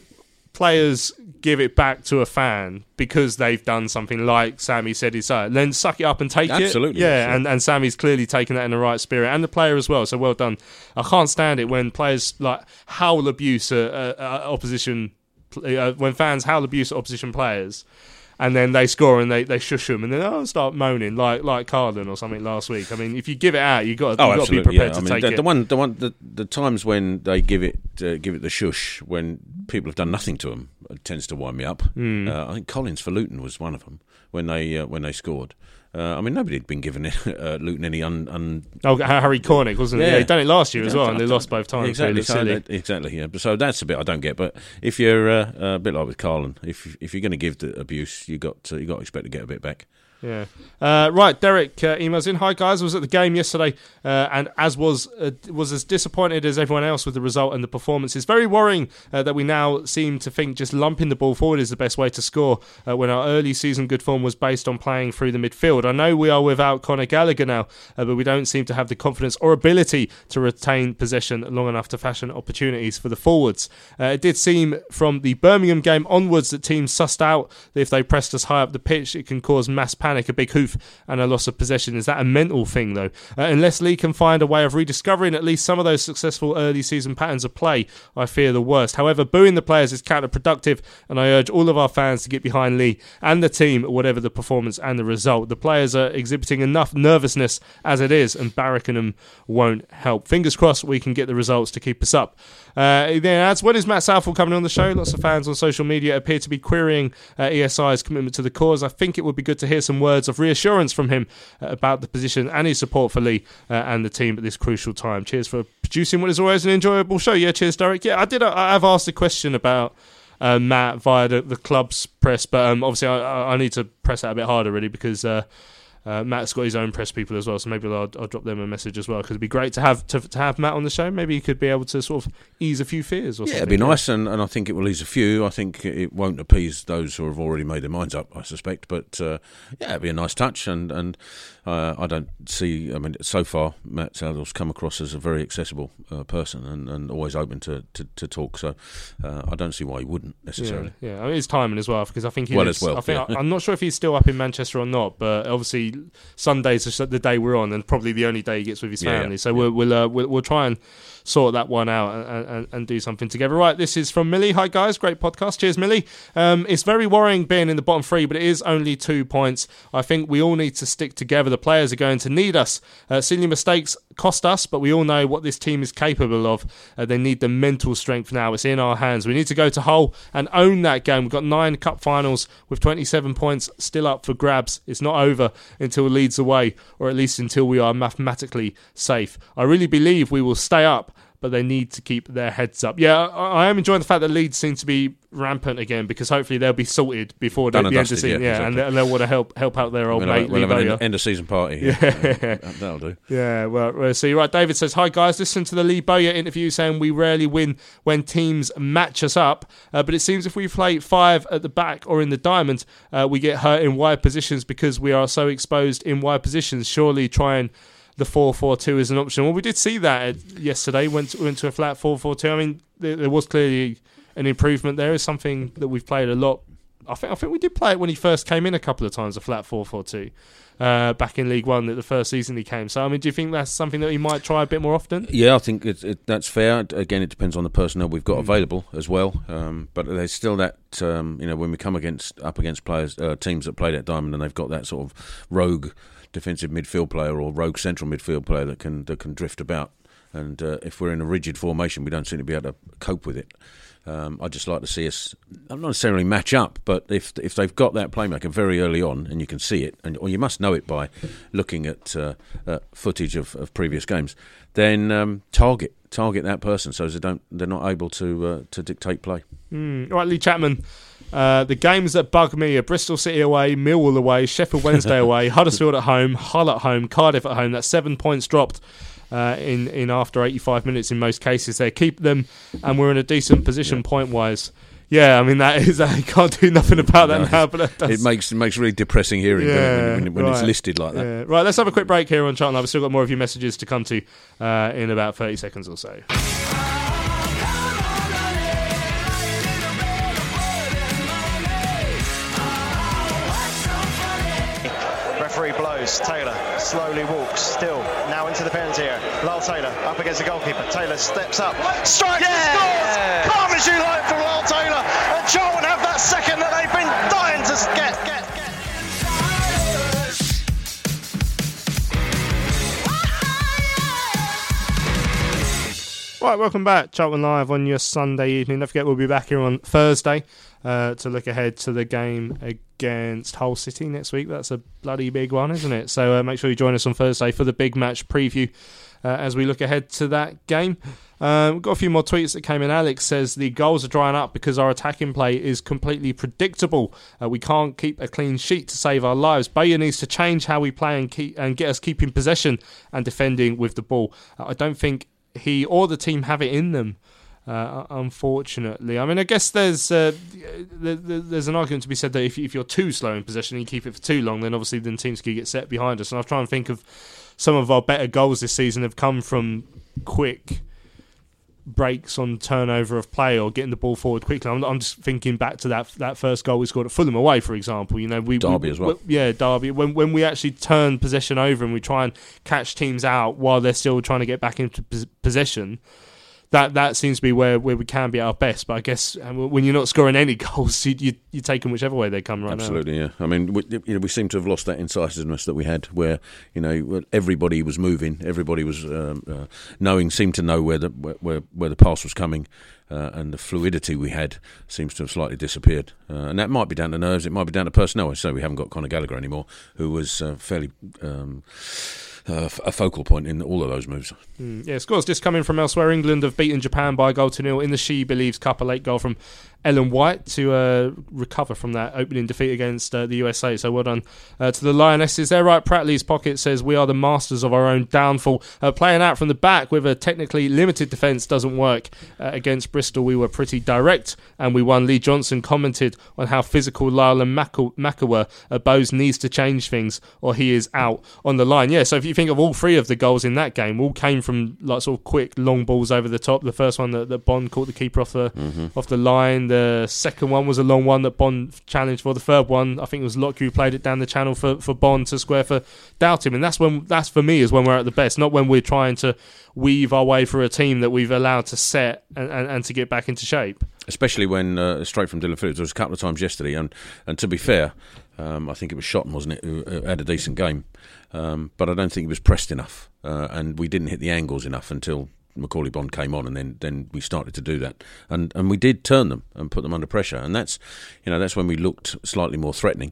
players give it back to a fan because they've done something like Sammy said he's uh, then suck it up and take Absolutely, it. Absolutely. Yeah, and, and Sammy's clearly taken that in the right spirit and the player as well. So well done. I can't stand it when players like howl abuse at, uh, uh, opposition, uh, when fans howl abuse at opposition players and then they score and they, they shush them and then oh start moaning like like Karlan or something last week. I mean, if you give it out, you got oh, got to be prepared yeah. to I mean, take the, it. The one, the one, the, the times when they give it uh, give it the shush when people have done nothing to them tends to wind me up. Mm. Uh, I think Collins for Luton was one of them when they uh, when they scored. Uh, I mean, nobody had been given uh, Luton any un, un. Oh, Harry Cornick wasn't it? Yeah. Yeah, he done it last year as Yeah, well, and they lost both times. Exactly, Really so that- exactly. Yeah, so that's a bit I don't get. But if you're uh, a bit like with Karlan, if if you're going to give the abuse, you got to, you got to expect to get a bit back. Yeah. Uh, right, Derek uh, emails in. Hi guys, I was at the game yesterday, uh, and as was uh, was as disappointed as everyone else with the result and the performance. It's very worrying uh, that we now seem to think just lumping the ball forward is the best way to score. Uh, when our early season good form was based on playing through the midfield. I know we are without Conor Gallagher now, but we don't seem to have the confidence or ability to retain possession long enough to fashion opportunities for the forwards. It did seem from the Birmingham game onwards that teams sussed out that if they pressed us high up the pitch, it can cause mass panic, a big hoof, and a loss of possession. Is that a mental thing, though? Uh, unless Lee can find a way of rediscovering at least some of those successful early season patterns of play, I fear the worst. However, booing the players is counterproductive, and I urge all of our fans to get behind Lee and the team, whatever the performance and the result. The players are exhibiting enough nervousness as it is, and Barrickenham won't help. Fingers crossed we can get the results to keep us up. Uh, adds, when is Matt Southall coming on the show? Lots of fans on social media appear to be querying uh, ESI's commitment to the cause. I think it would be good to hear some words of reassurance from him uh, about the position and his support for Lee uh, and the team at this crucial time. Cheers for producing what is always an enjoyable show. Yeah, cheers, Derek. Yeah, I did. uh, I have asked a question about uh, Matt via the, the club's press, but um, obviously I, I- I need to press that a bit harder, really, because. Uh, Matt's got his own press people as well, so maybe I'll, I'll drop them a message as well because it'd be great to have to, to have Matt on the show. Maybe he could be able to sort of ease a few fears or Yeah, something. it'd be nice, and, and I think it will ease a few. I think it won't appease those who have already made their minds up, I suspect. But uh, yeah, it'd be a nice touch, and and uh, I don't see. I mean, so far Matt Southall's come across as a very accessible uh, person and, and always open to, to, to talk. So uh, I don't see why he wouldn't necessarily. Yeah, yeah. I mean, it's timing as well because I think he Well lives- as well, I think yeah. I'm not sure if he's still up in Manchester or not, but obviously Sundays is the day we're on, and probably the only day he gets with his Yeah, yeah, family. so we'll we'll, uh, we'll we'll try and sort that one out and, and, and do something together. Right, this is from Millie. Hi guys, great podcast. Cheers, Millie. Um, it's very worrying being in the bottom three, but it is only two points. I think we all need to stick together. The players are going to need us. Uh, silly mistakes cost us, but we all know what this team is capable of. Uh, they need the mental strength now. It's in our hands. We need to go to Hull and own that game. We've got nine cup finals with 27 points still up for grabs. It's not over until Leeds away, or at least until we are mathematically safe. I really believe we will stay up but they need to keep their heads up. Yeah, I, I am enjoying the fact that Leeds seem to be rampant again because hopefully they'll be sorted before the, Done the and end of the season. yeah, Yeah, exactly. and, they- and they'll want to help help out their old We'll mate have, we'll Lee have an end, of season party. Yeah. That- that'll do. Yeah, well, well, so you're right. David says, Hi, guys. Listen to the Lee Bowyer interview saying we rarely win when teams match us up. Uh, but it seems if we play five at the back or in the diamond, uh, we get hurt in wide positions because we are so exposed in wide positions. Surely trying the 4 4 2 is an option. Well, we did see that yesterday, went to, went to a flat 4 4 2. I mean, there, there was clearly an improvement there. It's something that we've played a lot. I think I think we did play it when he first came in a couple of times, a flat 4 4 2. Uh, back in League One, at the first season he came. So, I mean, do you think that's something that he might try a bit more often? Yeah, I think it, it, that's fair. Again, it depends on the personnel we've Mm. got available as well. Um, but there's still that um, you know when we come against up against players uh, teams that play that diamond and they've got that sort of rogue defensive midfield player or rogue central midfield player that can that can drift about. And uh, if we're in a rigid formation, we don't seem to be able to cope with it. Um, I'd just like to see us not necessarily match up, but if if they've got that playmaker very early on, and you can see it, and or you must know it by looking at uh, footage of, of previous games, then um, target target that person so they don't they're not able to uh, to dictate play. Mm. Right, Lee Chapman. Uh, the games that bug me are Bristol City away, Millwall away, Sheffield Wednesday away, Huddersfield at home, Hull at home, Cardiff at home. That's seven points dropped uh, in in after 85 minutes in most cases. They keep them, and we're in a decent position point wise. Yeah, I mean that is I can't do nothing about that No, now. But that it makes it makes really depressing hearing doesn't when, when, when it's listed like that. Yeah. Right, let's have a quick break here on Charlton. I've still got more of your messages to come to uh, in about 30 seconds or so. Blows. Taylor slowly walks. Still now into the penalty area. Lyle Taylor up against the goalkeeper. Taylor steps up, strikes and scores. Calm as you like from Lyle Taylor. And Charlton have that second that they've been dying to get. get, get. Right, welcome back. Charlton Live on your Sunday evening. Don't forget, we'll be back here on Thursday uh, to look ahead to the game against Hull City next week. That's a bloody big one, isn't it? So uh, make sure you join us on Thursday for the big match preview uh, as we look ahead to that game. Um, we've got a few more tweets that came in. Alex says the goals are drying up because our attacking play is completely predictable. Uh, we can't keep a clean sheet to save our lives. Bowyer needs to change how we play and keep and get us keeping possession and defending with the ball. Uh, I don't think he or the team have it in them. Uh, unfortunately, I mean, I guess there's uh, there- there- there's an argument to be said that if, if you're too slow in possession and you keep it for too long, then obviously then teams can get set behind us. And I've tried and think of some of our better goals this season have come from quick breaks on turnover of play or getting the ball forward quickly. I'm, I'm just thinking back to that that first goal we scored at Fulham away, for example. You know, we Derby we- as well. we- yeah, Derby. When when we actually turn possession over and we try and catch teams out while they're still trying to get back into pos- possession. That that seems to be where, where we can be at our best, but I guess um, when you're not scoring any goals, you you, you take them whichever way they come right now. Absolutely, yeah. I mean, we, you know, we seem to have lost that incisiveness that we had, where you know everybody was moving, everybody was um, uh, knowing, seemed to know where the where where, where the pass was coming, uh, and the fluidity we had seems to have slightly disappeared. Uh, and that might be down to nerves, it might be down to personnel. So we haven't got Conor Gallagher anymore, who was uh, fairly. Um, a focal point in all of those moves. Mm, yeah, scores just coming from elsewhere. England have beaten Japan by a goal to nil in the She Believes Cup. A late goal from Ellen White to uh, recover from that opening defeat against uh, the USA. So well done uh, to the Lionesses. They're right. Pratley's pocket says we are the masters of our own downfall. Uh, playing out from the back with a technically limited defence doesn't work. Uh, against Bristol, we were pretty direct and we won. Lee Johnson commented on how physical Lyle and Macca were. Uh, Bose needs to change things or he is out on the line. Yeah, so if you think of all three of the goals in that game, all came from like sort of quick long balls over the top. The first one that, that Bonne caught the keeper off the Mhm. off the line. The second one was a long one that Bonne challenged for. The third one, I think it was Lockyer who played it down the channel for, for Bonne to square for Doughty. And that's when that's for me is when we're at the best, not when we're trying to weave our way through a team that we've allowed to set and, and, and to get back into shape. especially when uh, straight from Dillon Phillips. There was a couple of times yesterday, and and to be fair, um, I think it was Shotton, wasn't it, who uh, had a decent game, um, but I don't think he was pressed enough, uh, and we didn't hit the angles enough until. Macauley Bonne came on, and then, then we started to do that, and and we did turn them and put them under pressure, and that's, you know, that's when we looked slightly more threatening.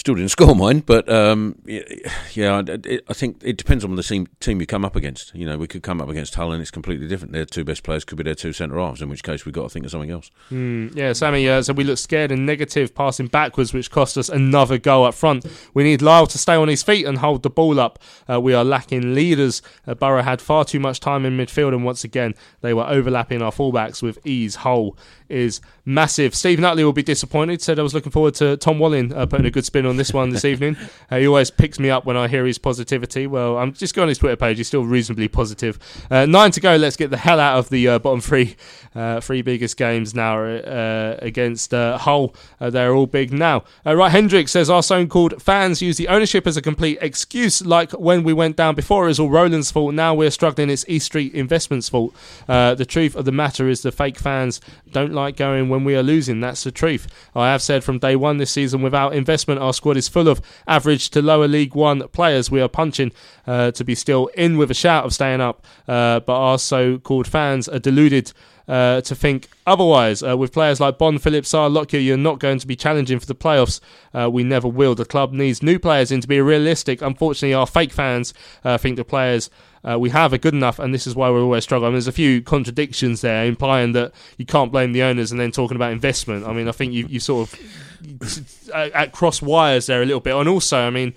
Still didn't score mine, but um, yeah, I- think it depends on the team, team you come up against. You know, we could come up against Hull, and it's completely different. Their two best players could be their two centre halves, in which case we've got to think of something else. Mm, yeah, Sammy. Uh, so we look scared and negative, passing backwards, which cost us another goal up front. We need Lyle to stay on his feet and hold the ball up. Uh, we are lacking leaders. Uh, Borough had far too much time in midfield, and once again they were overlapping our fullbacks with ease. Hull is massive. Steve Nutley will be disappointed. Said I was looking forward to Tom Walling uh, putting a good spin on this one this evening. Uh, he always picks me up when I hear his positivity. Well, I'm just going on his Twitter page. He's still reasonably positive. Uh, nine to go. Let's get the hell out of the uh, bottom three, uh, three biggest games now uh, against uh, Hull. Uh, they're all big now. Uh, right, Hendrick says our so-called fans use the ownership as a complete excuse, like when we went down before. It was all Roland's fault. Now we're struggling. It's East Street Investments' fault. Uh, the truth of the matter is the fake fans don't like going when we are losing. That's the truth. I have said from day one this season, without investment, our squad is full of average to lower League One players. We are punching uh, to be still in with a shout of staying up, uh, but our so-called fans are deluded. Uh, to think otherwise. Uh, with players like Bonne, Phillips, Sarr, Lockyer, you're not going to be challenging for the playoffs. Uh, we never will. The club needs new players in to be realistic. Unfortunately, our fake fans uh, think the players uh, we have are good enough, and this is why we're always struggling. there's a few contradictions there, implying that you can't blame the owners, and then talking about investment. I mean, I think you you sort of at cross wires there a little bit, and also, I mean.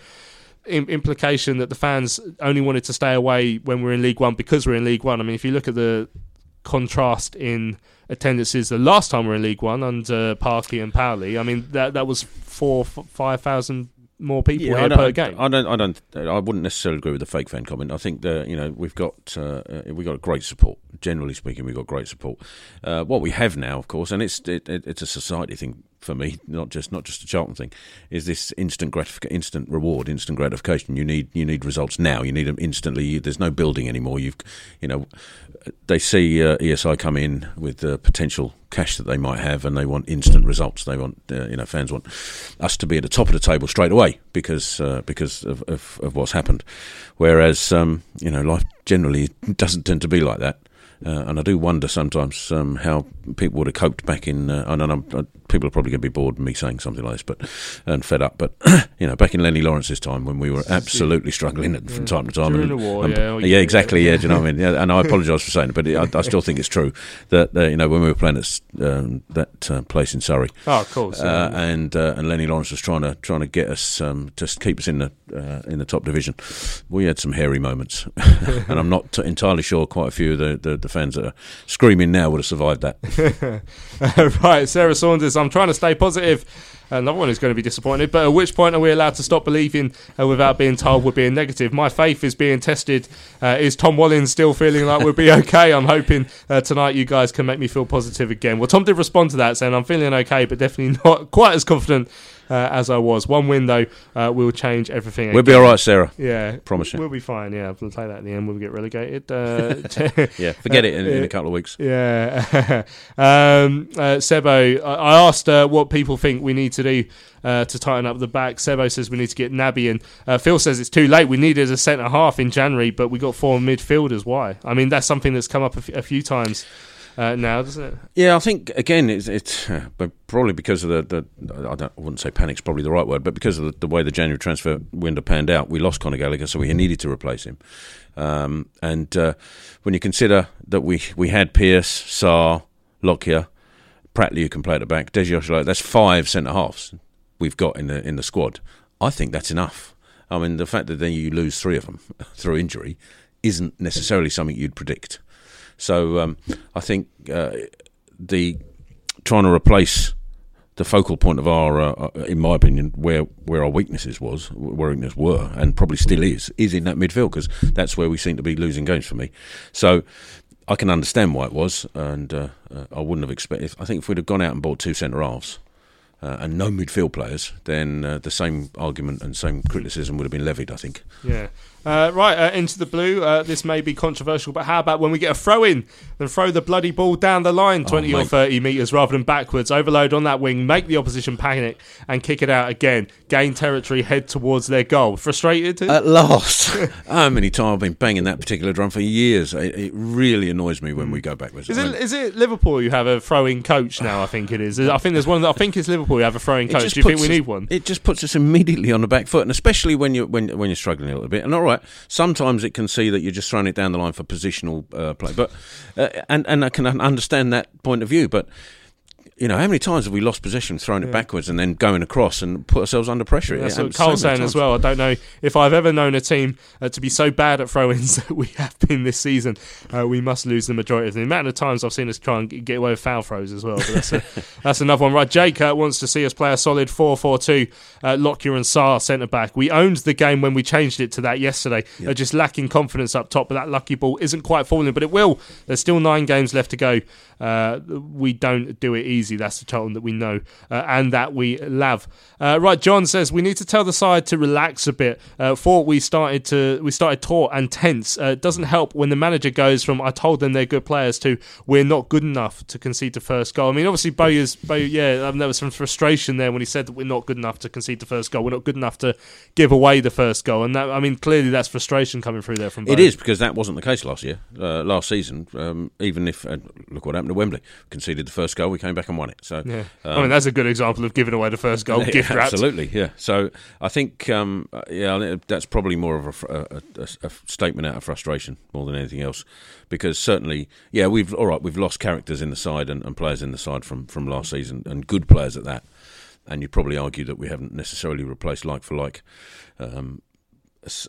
Implication that the fans only wanted to stay away when we're in League One because we're in League One. I mean, if you look at the contrast in attendances the last time we were in League One under Parky and Powell, I mean that that was four f- five thousand more people I here per game. I don't. I don't. I wouldn't necessarily agree with the fake fan comment. I think that you know we've got uh, uh, we've got great support. Generally speaking, we've got great support. Uh, what we have now, of course, and it's it, it, it's a society thing for me, not just not just a Charlton thing, is this instant gratification, instant reward, instant gratification. You need you need results now. You need them instantly. There's no building anymore. You've you know they see uh, ESI come in with the potential cash that they might have, and they want instant results. They want uh, you know fans want us to be at the top of the table straight away because uh, because of, of, of what's happened. Whereas um, you know life generally doesn't tend to be like that. Uh, and I do wonder sometimes um, how people would have coped back in. Uh, know I'm, people are probably going to be bored of me saying something like this, but and fed up. But you know, back in Lennie Lawrence's time when we were absolutely struggling at- from time to time, During and- war, and- yeah, oh, yeah, exactly, yeah. Do you know what I mean? Yeah, and I apologise for saying it, but I, I still think it's true that uh, you know when we were playing at um, that uh, place in Surrey, Oh, of course, uh, and uh, and Lenny Lawrence was trying to trying to get us um, to keep us in the uh, in the top division. We had some hairy moments, and I'm not t- entirely sure quite a few of the, the, the fans that are screaming now would have survived that. right, Sarah Saunders. I'm trying to stay positive. Another one who's going to be disappointed. But at which point are we allowed to stop believing uh, without being told we're being negative? My faith is being tested. Uh, is Tom Wallin still feeling like we'll be okay? I'm hoping uh, tonight you guys can make me feel positive again. Well, Tom did respond to that saying I'm feeling okay, but definitely not quite as confident uh, as I was. One win though uh, will change everything. We'll be all right, Sarah. Yeah, Promise you. We'll be fine. Yeah, we'll play that in the end. We'll get relegated. Uh, Yeah, forget it in- in a couple of weeks. Yeah. um, uh, Sebo, I I asked uh, what people think we need to do uh, to tighten up the back. Sebo says we need to get Naby in. Uh, Phil says it's too late. We needed a centre half in January, but we got four midfielders. Why? I mean, that's something that's come up a, f- a few times uh, now, doesn't it? Yeah, I think again it's, it's uh, probably because of the, the I, don't, I wouldn't say panic's probably the right word, but because of the, the way the January transfer window panned out, we lost Conor Gallagher, so we needed to replace him. Um, and uh, when you consider that we we had Pearce, Sarr, Lockyer, Pratley, who can play at the back, Deji Oshilaja, that's five centre halves we've got in the in the squad. I think that's enough. I mean, the fact that then you lose three of them through injury isn't necessarily something you'd predict. So um, I think uh, the trying to replace the focal point of our, uh, uh, in my opinion, where where our weaknesses was, where weaknesses were, and probably still is, is in that midfield because that's where we seem to be losing games for me. So I can understand why it was, and uh, uh, I wouldn't have expected. I think if we'd have gone out and bought two centre halves uh, and no midfield players, then uh, the same argument and same criticism would have been levied. I think. Yeah. Uh, right, uh, into the blue. Uh, this may be controversial, but how about when we get a throw in and throw the bloody ball down the line 20 or 30 metres rather than backwards? Overload on that wing, make the opposition panic and kick it out again. Gain territory, head towards their goal. Frustrated? At last. How many times I've been banging that particular drum for years? It, it really annoys me when we go backwards. Is I it, mean, is it Liverpool you have a throwing coach now? I think it is. I think there's one. I think it's Liverpool you have a throwing coach. Do you think we us- need one? It just puts us immediately on the back foot, and especially when you're, when when you're struggling a little bit. And all right, sometimes it can see that you're just throwing it down the line for positional uh, play, but uh, and and I can understand that point of view, but. You know, how many times have we lost possession, thrown it backwards, and then going across and put ourselves under pressure? That's It what so Carl's many saying as well. I don't know if I've ever known a team uh, to be so bad at throw-ins that we have been this season. Uh, we must lose the majority of. The amount of times I've seen us try and get away with foul throws as well. But that's, a, that's another one. Right, Jake uh, wants to see us play a solid 4-4-2. Uh, Lockyer and Sarr centre back. We owned the game when we changed it to that yesterday. Uh, just lacking confidence up top, but that lucky ball isn't quite falling. But it will. There's still nine games left to go. Uh, we don't do it easy. That's the Charlton that we know uh, and that we love. Uh, right, John says we need to tell the side to relax a bit. Uh, thought we started to we started taut and tense. Uh, it doesn't help when the manager goes from I told them they're good players to we're not good enough to concede the first goal. I mean, obviously Bowyer's Bowyer, yeah, um, there was some frustration there when he said that we're not good enough to concede the first goal. We're not good enough to give away the first goal, and that I mean clearly that's frustration coming through there from. It is because that wasn't the case last year, uh, last season. Um, even if uh, look what happened to Wembley, conceded the first goal, we came back and won it. So Yeah, um, I mean that's a good example of giving away the first goal. Yeah, gift absolutely, yeah. So I think, um, uh, yeah, that's probably more of a, a, a, a statement out of frustration more than anything else, because certainly, yeah, we've all right, we've lost characters in the side and, and players in the side from from last season, and good players at that. And you'd probably argue that we haven't necessarily replaced like for like. Um,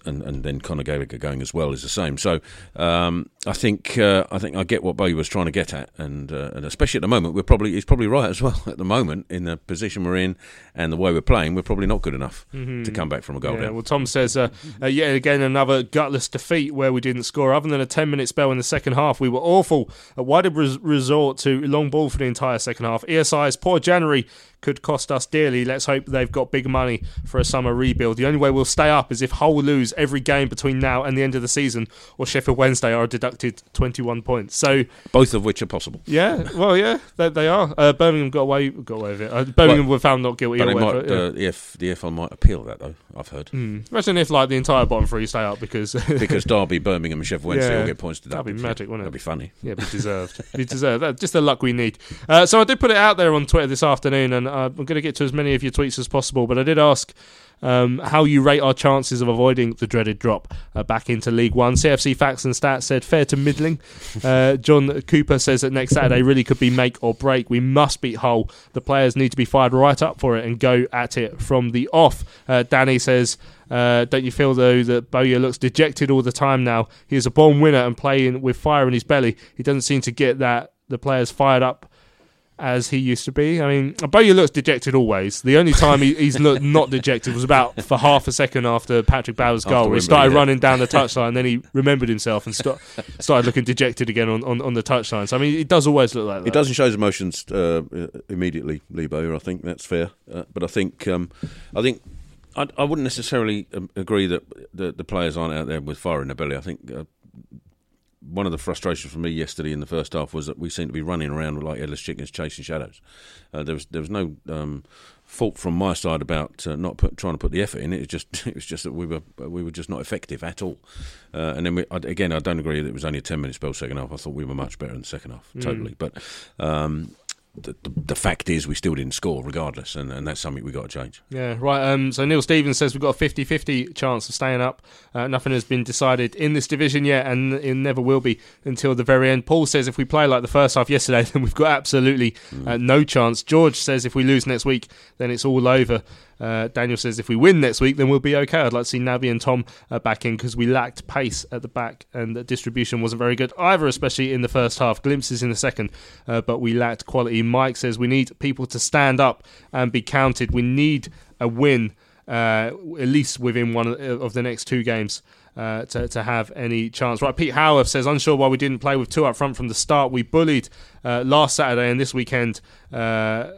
and, and then Conor Gallagher going as well is the same. So um, I think uh, I think I get what Bowyer was trying to get at, and uh, and especially at the moment, we're probably he's probably right as well. At the moment, in the position we're in and the way we're playing, we're probably not good enough to come back from a goal Yeah, down. well, Tom says, uh, uh, yet again, another gutless defeat where we didn't score. Other than a 10 minute spell in the second half, we were awful. Uh, why did we res- resort to long ball for the entire second half? ESI's poor January could cost us dearly. Let's hope they've got big money for a summer rebuild. The only way we'll stay up is if Hull lose every game between now and the end of the season, or Sheffield Wednesday are deducted 21 points. So, Both of which are possible. yeah, well, yeah, they, they are. Uh, Birmingham got away, got away with it. Uh, Birmingham Well, were found not guilty. But they might, yeah. uh, the, F, the FL might appeal that though. I've heard Hmm. Imagine if like the entire bottom three stay up because because Derby, Birmingham, and Sheffield Wednesday Yeah. all get points deducted. That'd be magic, wouldn't it? That'd be funny. Yeah, be deserved. Be deserved. That's just the luck we need. Uh, so I did put it out there on Twitter this afternoon, and uh, I'm going to get to as many of your tweets as possible. But I did ask um, how you rate our chances of avoiding the dreaded drop uh, back into League One. CFC Facts and Stats said fair to middling. Uh, John Cooper says that next Saturday really could be make or break. We must beat Hull. The players need to be fired right up for it and go at it from the off. Uh, Danny says. Uh, don't you feel though that Bowyer looks dejected all the time now? He is a born winner and playing with fire in his belly. He doesn't seem to get that the players fired up as he used to be. I mean, Bowyer looks dejected always. The only time he, he's looked not dejected was about for half a second after Patrick Bauer's goal. where he started yeah. running down the touchline, and then he remembered himself and st- started looking dejected again on, on, on the touchline. So I mean, it does always look like that. He doesn't show his emotions uh, uh, immediately, Lee Bowyer. I think that's fair, uh, but I think um, I think I, I wouldn't necessarily um, agree that the, the players aren't out there with fire in their belly. I think uh, one of the frustrations for me yesterday in the first half was that we seemed to be running around like headless chickens chasing shadows. Uh, there was there was no um, fault from my side about uh, not put, trying to put the effort in. It was just it was just that we were we were just not effective at all. Uh, and then we, I, again, I don't agree that it was only a ten minute spell second half. I thought we were much better in the second half, Mm. totally. But um, the, the, fact is, we still didn't score regardless, and, and that's something we've got to change. Yeah, right. Um, so Neil Stevens says we've got a 50 50 chance of staying up. Uh, nothing has been decided in this division yet, and it never will be until the very end. Paul says if we play like the first half yesterday, then we've got absolutely uh, no chance. George says if we lose next week, then it's all over. Uh, Daniel says if we win next week, then we'll be okay. I'd like to see Naby and Tom uh, back in because we lacked pace at the back and the distribution wasn't very good either, especially in the first half. Glimpses in the second, uh, but we lacked quality. Mike says we need people to stand up and be counted. We need a win uh, at least within one of, of the next two games. Uh, to, to have any chance. Right, Pete Howarth says, unsure why we didn't play with two up front from the start. We bullied uh, last Saturday and this weekend. Uh,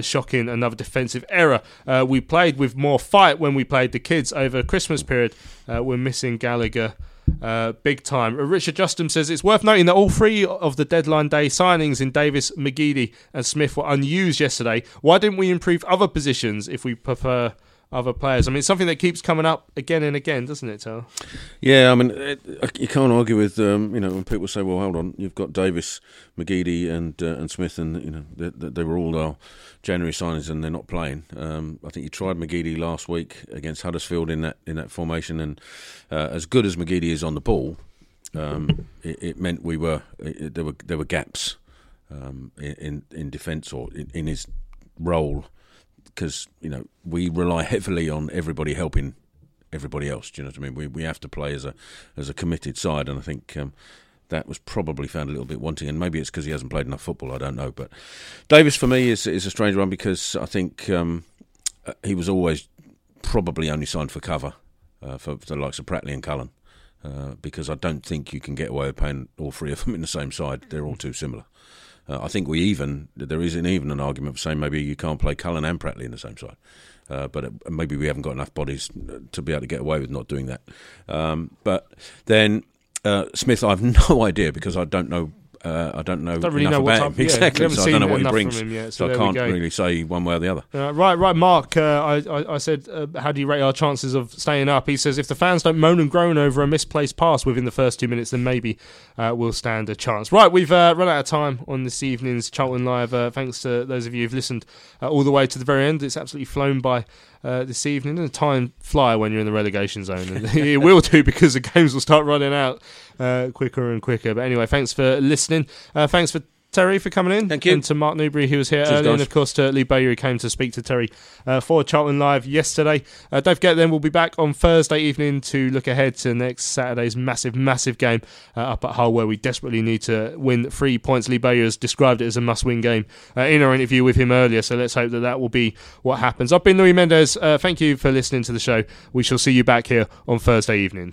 shocking, another defensive error. Uh, we played with more fight when we played the kids over Christmas period. Uh, we're missing Gallagher. Uh, big time. Richard Justin says it's worth noting that all three of the deadline day signings in Davis, McGeady, and Smith were unused yesterday. Why didn't we improve other positions if we prefer other players. I mean, it's something that keeps coming up again and again, doesn't it, Tal? Yeah, I mean, it, you can't argue with um, you know when people say, "Well, hold on, you've got Davis, McGeady, and uh, and Smith, and you know they, they were all our January signings, and they're not playing." Um, I think you tried McGeady last week against Huddersfield in that in that formation, and uh, as good as McGeady is on the ball, um, it, it, meant we were it, there were there were gaps um, in in defence or in, in his role because you know we rely heavily on everybody helping everybody else. Do you know what I mean? We we have to play as a as a committed side, and I think. Um, that was probably found a little bit wanting, and maybe it's because he hasn't played enough football. I don't know, but Davis for me is is a strange one because I think um, uh, he was always probably only signed for cover uh, for, for, the likes of Pratley and Cullen, uh, because I don't think you can get away with playing all three of them in the same side. They're all too similar. Uh, I think we even there isn't even an argument for saying maybe you can't play Cullen and Pratley in the same side. Uh, but it, maybe we haven't got enough bodies to be able to get away with not doing that. Um, but then uh, Smith, I have no idea because I don't know uh, I don't know don't really enough know about him yeah, exactly. So I don't know what he brings. Yet, so, so I can't really say one way or the other. Uh, right, right, Mark. Uh, I, I, I, said, uh, how do you rate our chances of staying up? He says, if the fans don't moan and groan over a misplaced pass within the first two minutes, then maybe uh, we'll stand a chance. Right, we've uh, run out of time on this evening's Charlton Live. thanks to those of you who've listened all the way to the very end. It's absolutely flown by. Uh, this evening. And time fly when you're in the relegation zone, and it will do because the games will start running out uh, quicker and quicker. But anyway, thanks for listening. Uh, thanks for Terry, for coming in. Thank you. And to Mark Newbury, who was here Cheers, earlier. guys. And of course to Lee Bowyer, who came to speak to Terry uh, for Charlton Live yesterday. Uh, don't forget, then we'll be back on Thursday evening to look ahead to next Saturday's massive, massive game uh, up at Hull, where we desperately need to win three points. Lee Bowyer has described it as a must win game uh, in our interview with him earlier. So let's hope that that will be what happens. I've been Louis Mendes. Uh, thank you for listening to the show. We shall see you back here on Thursday evening.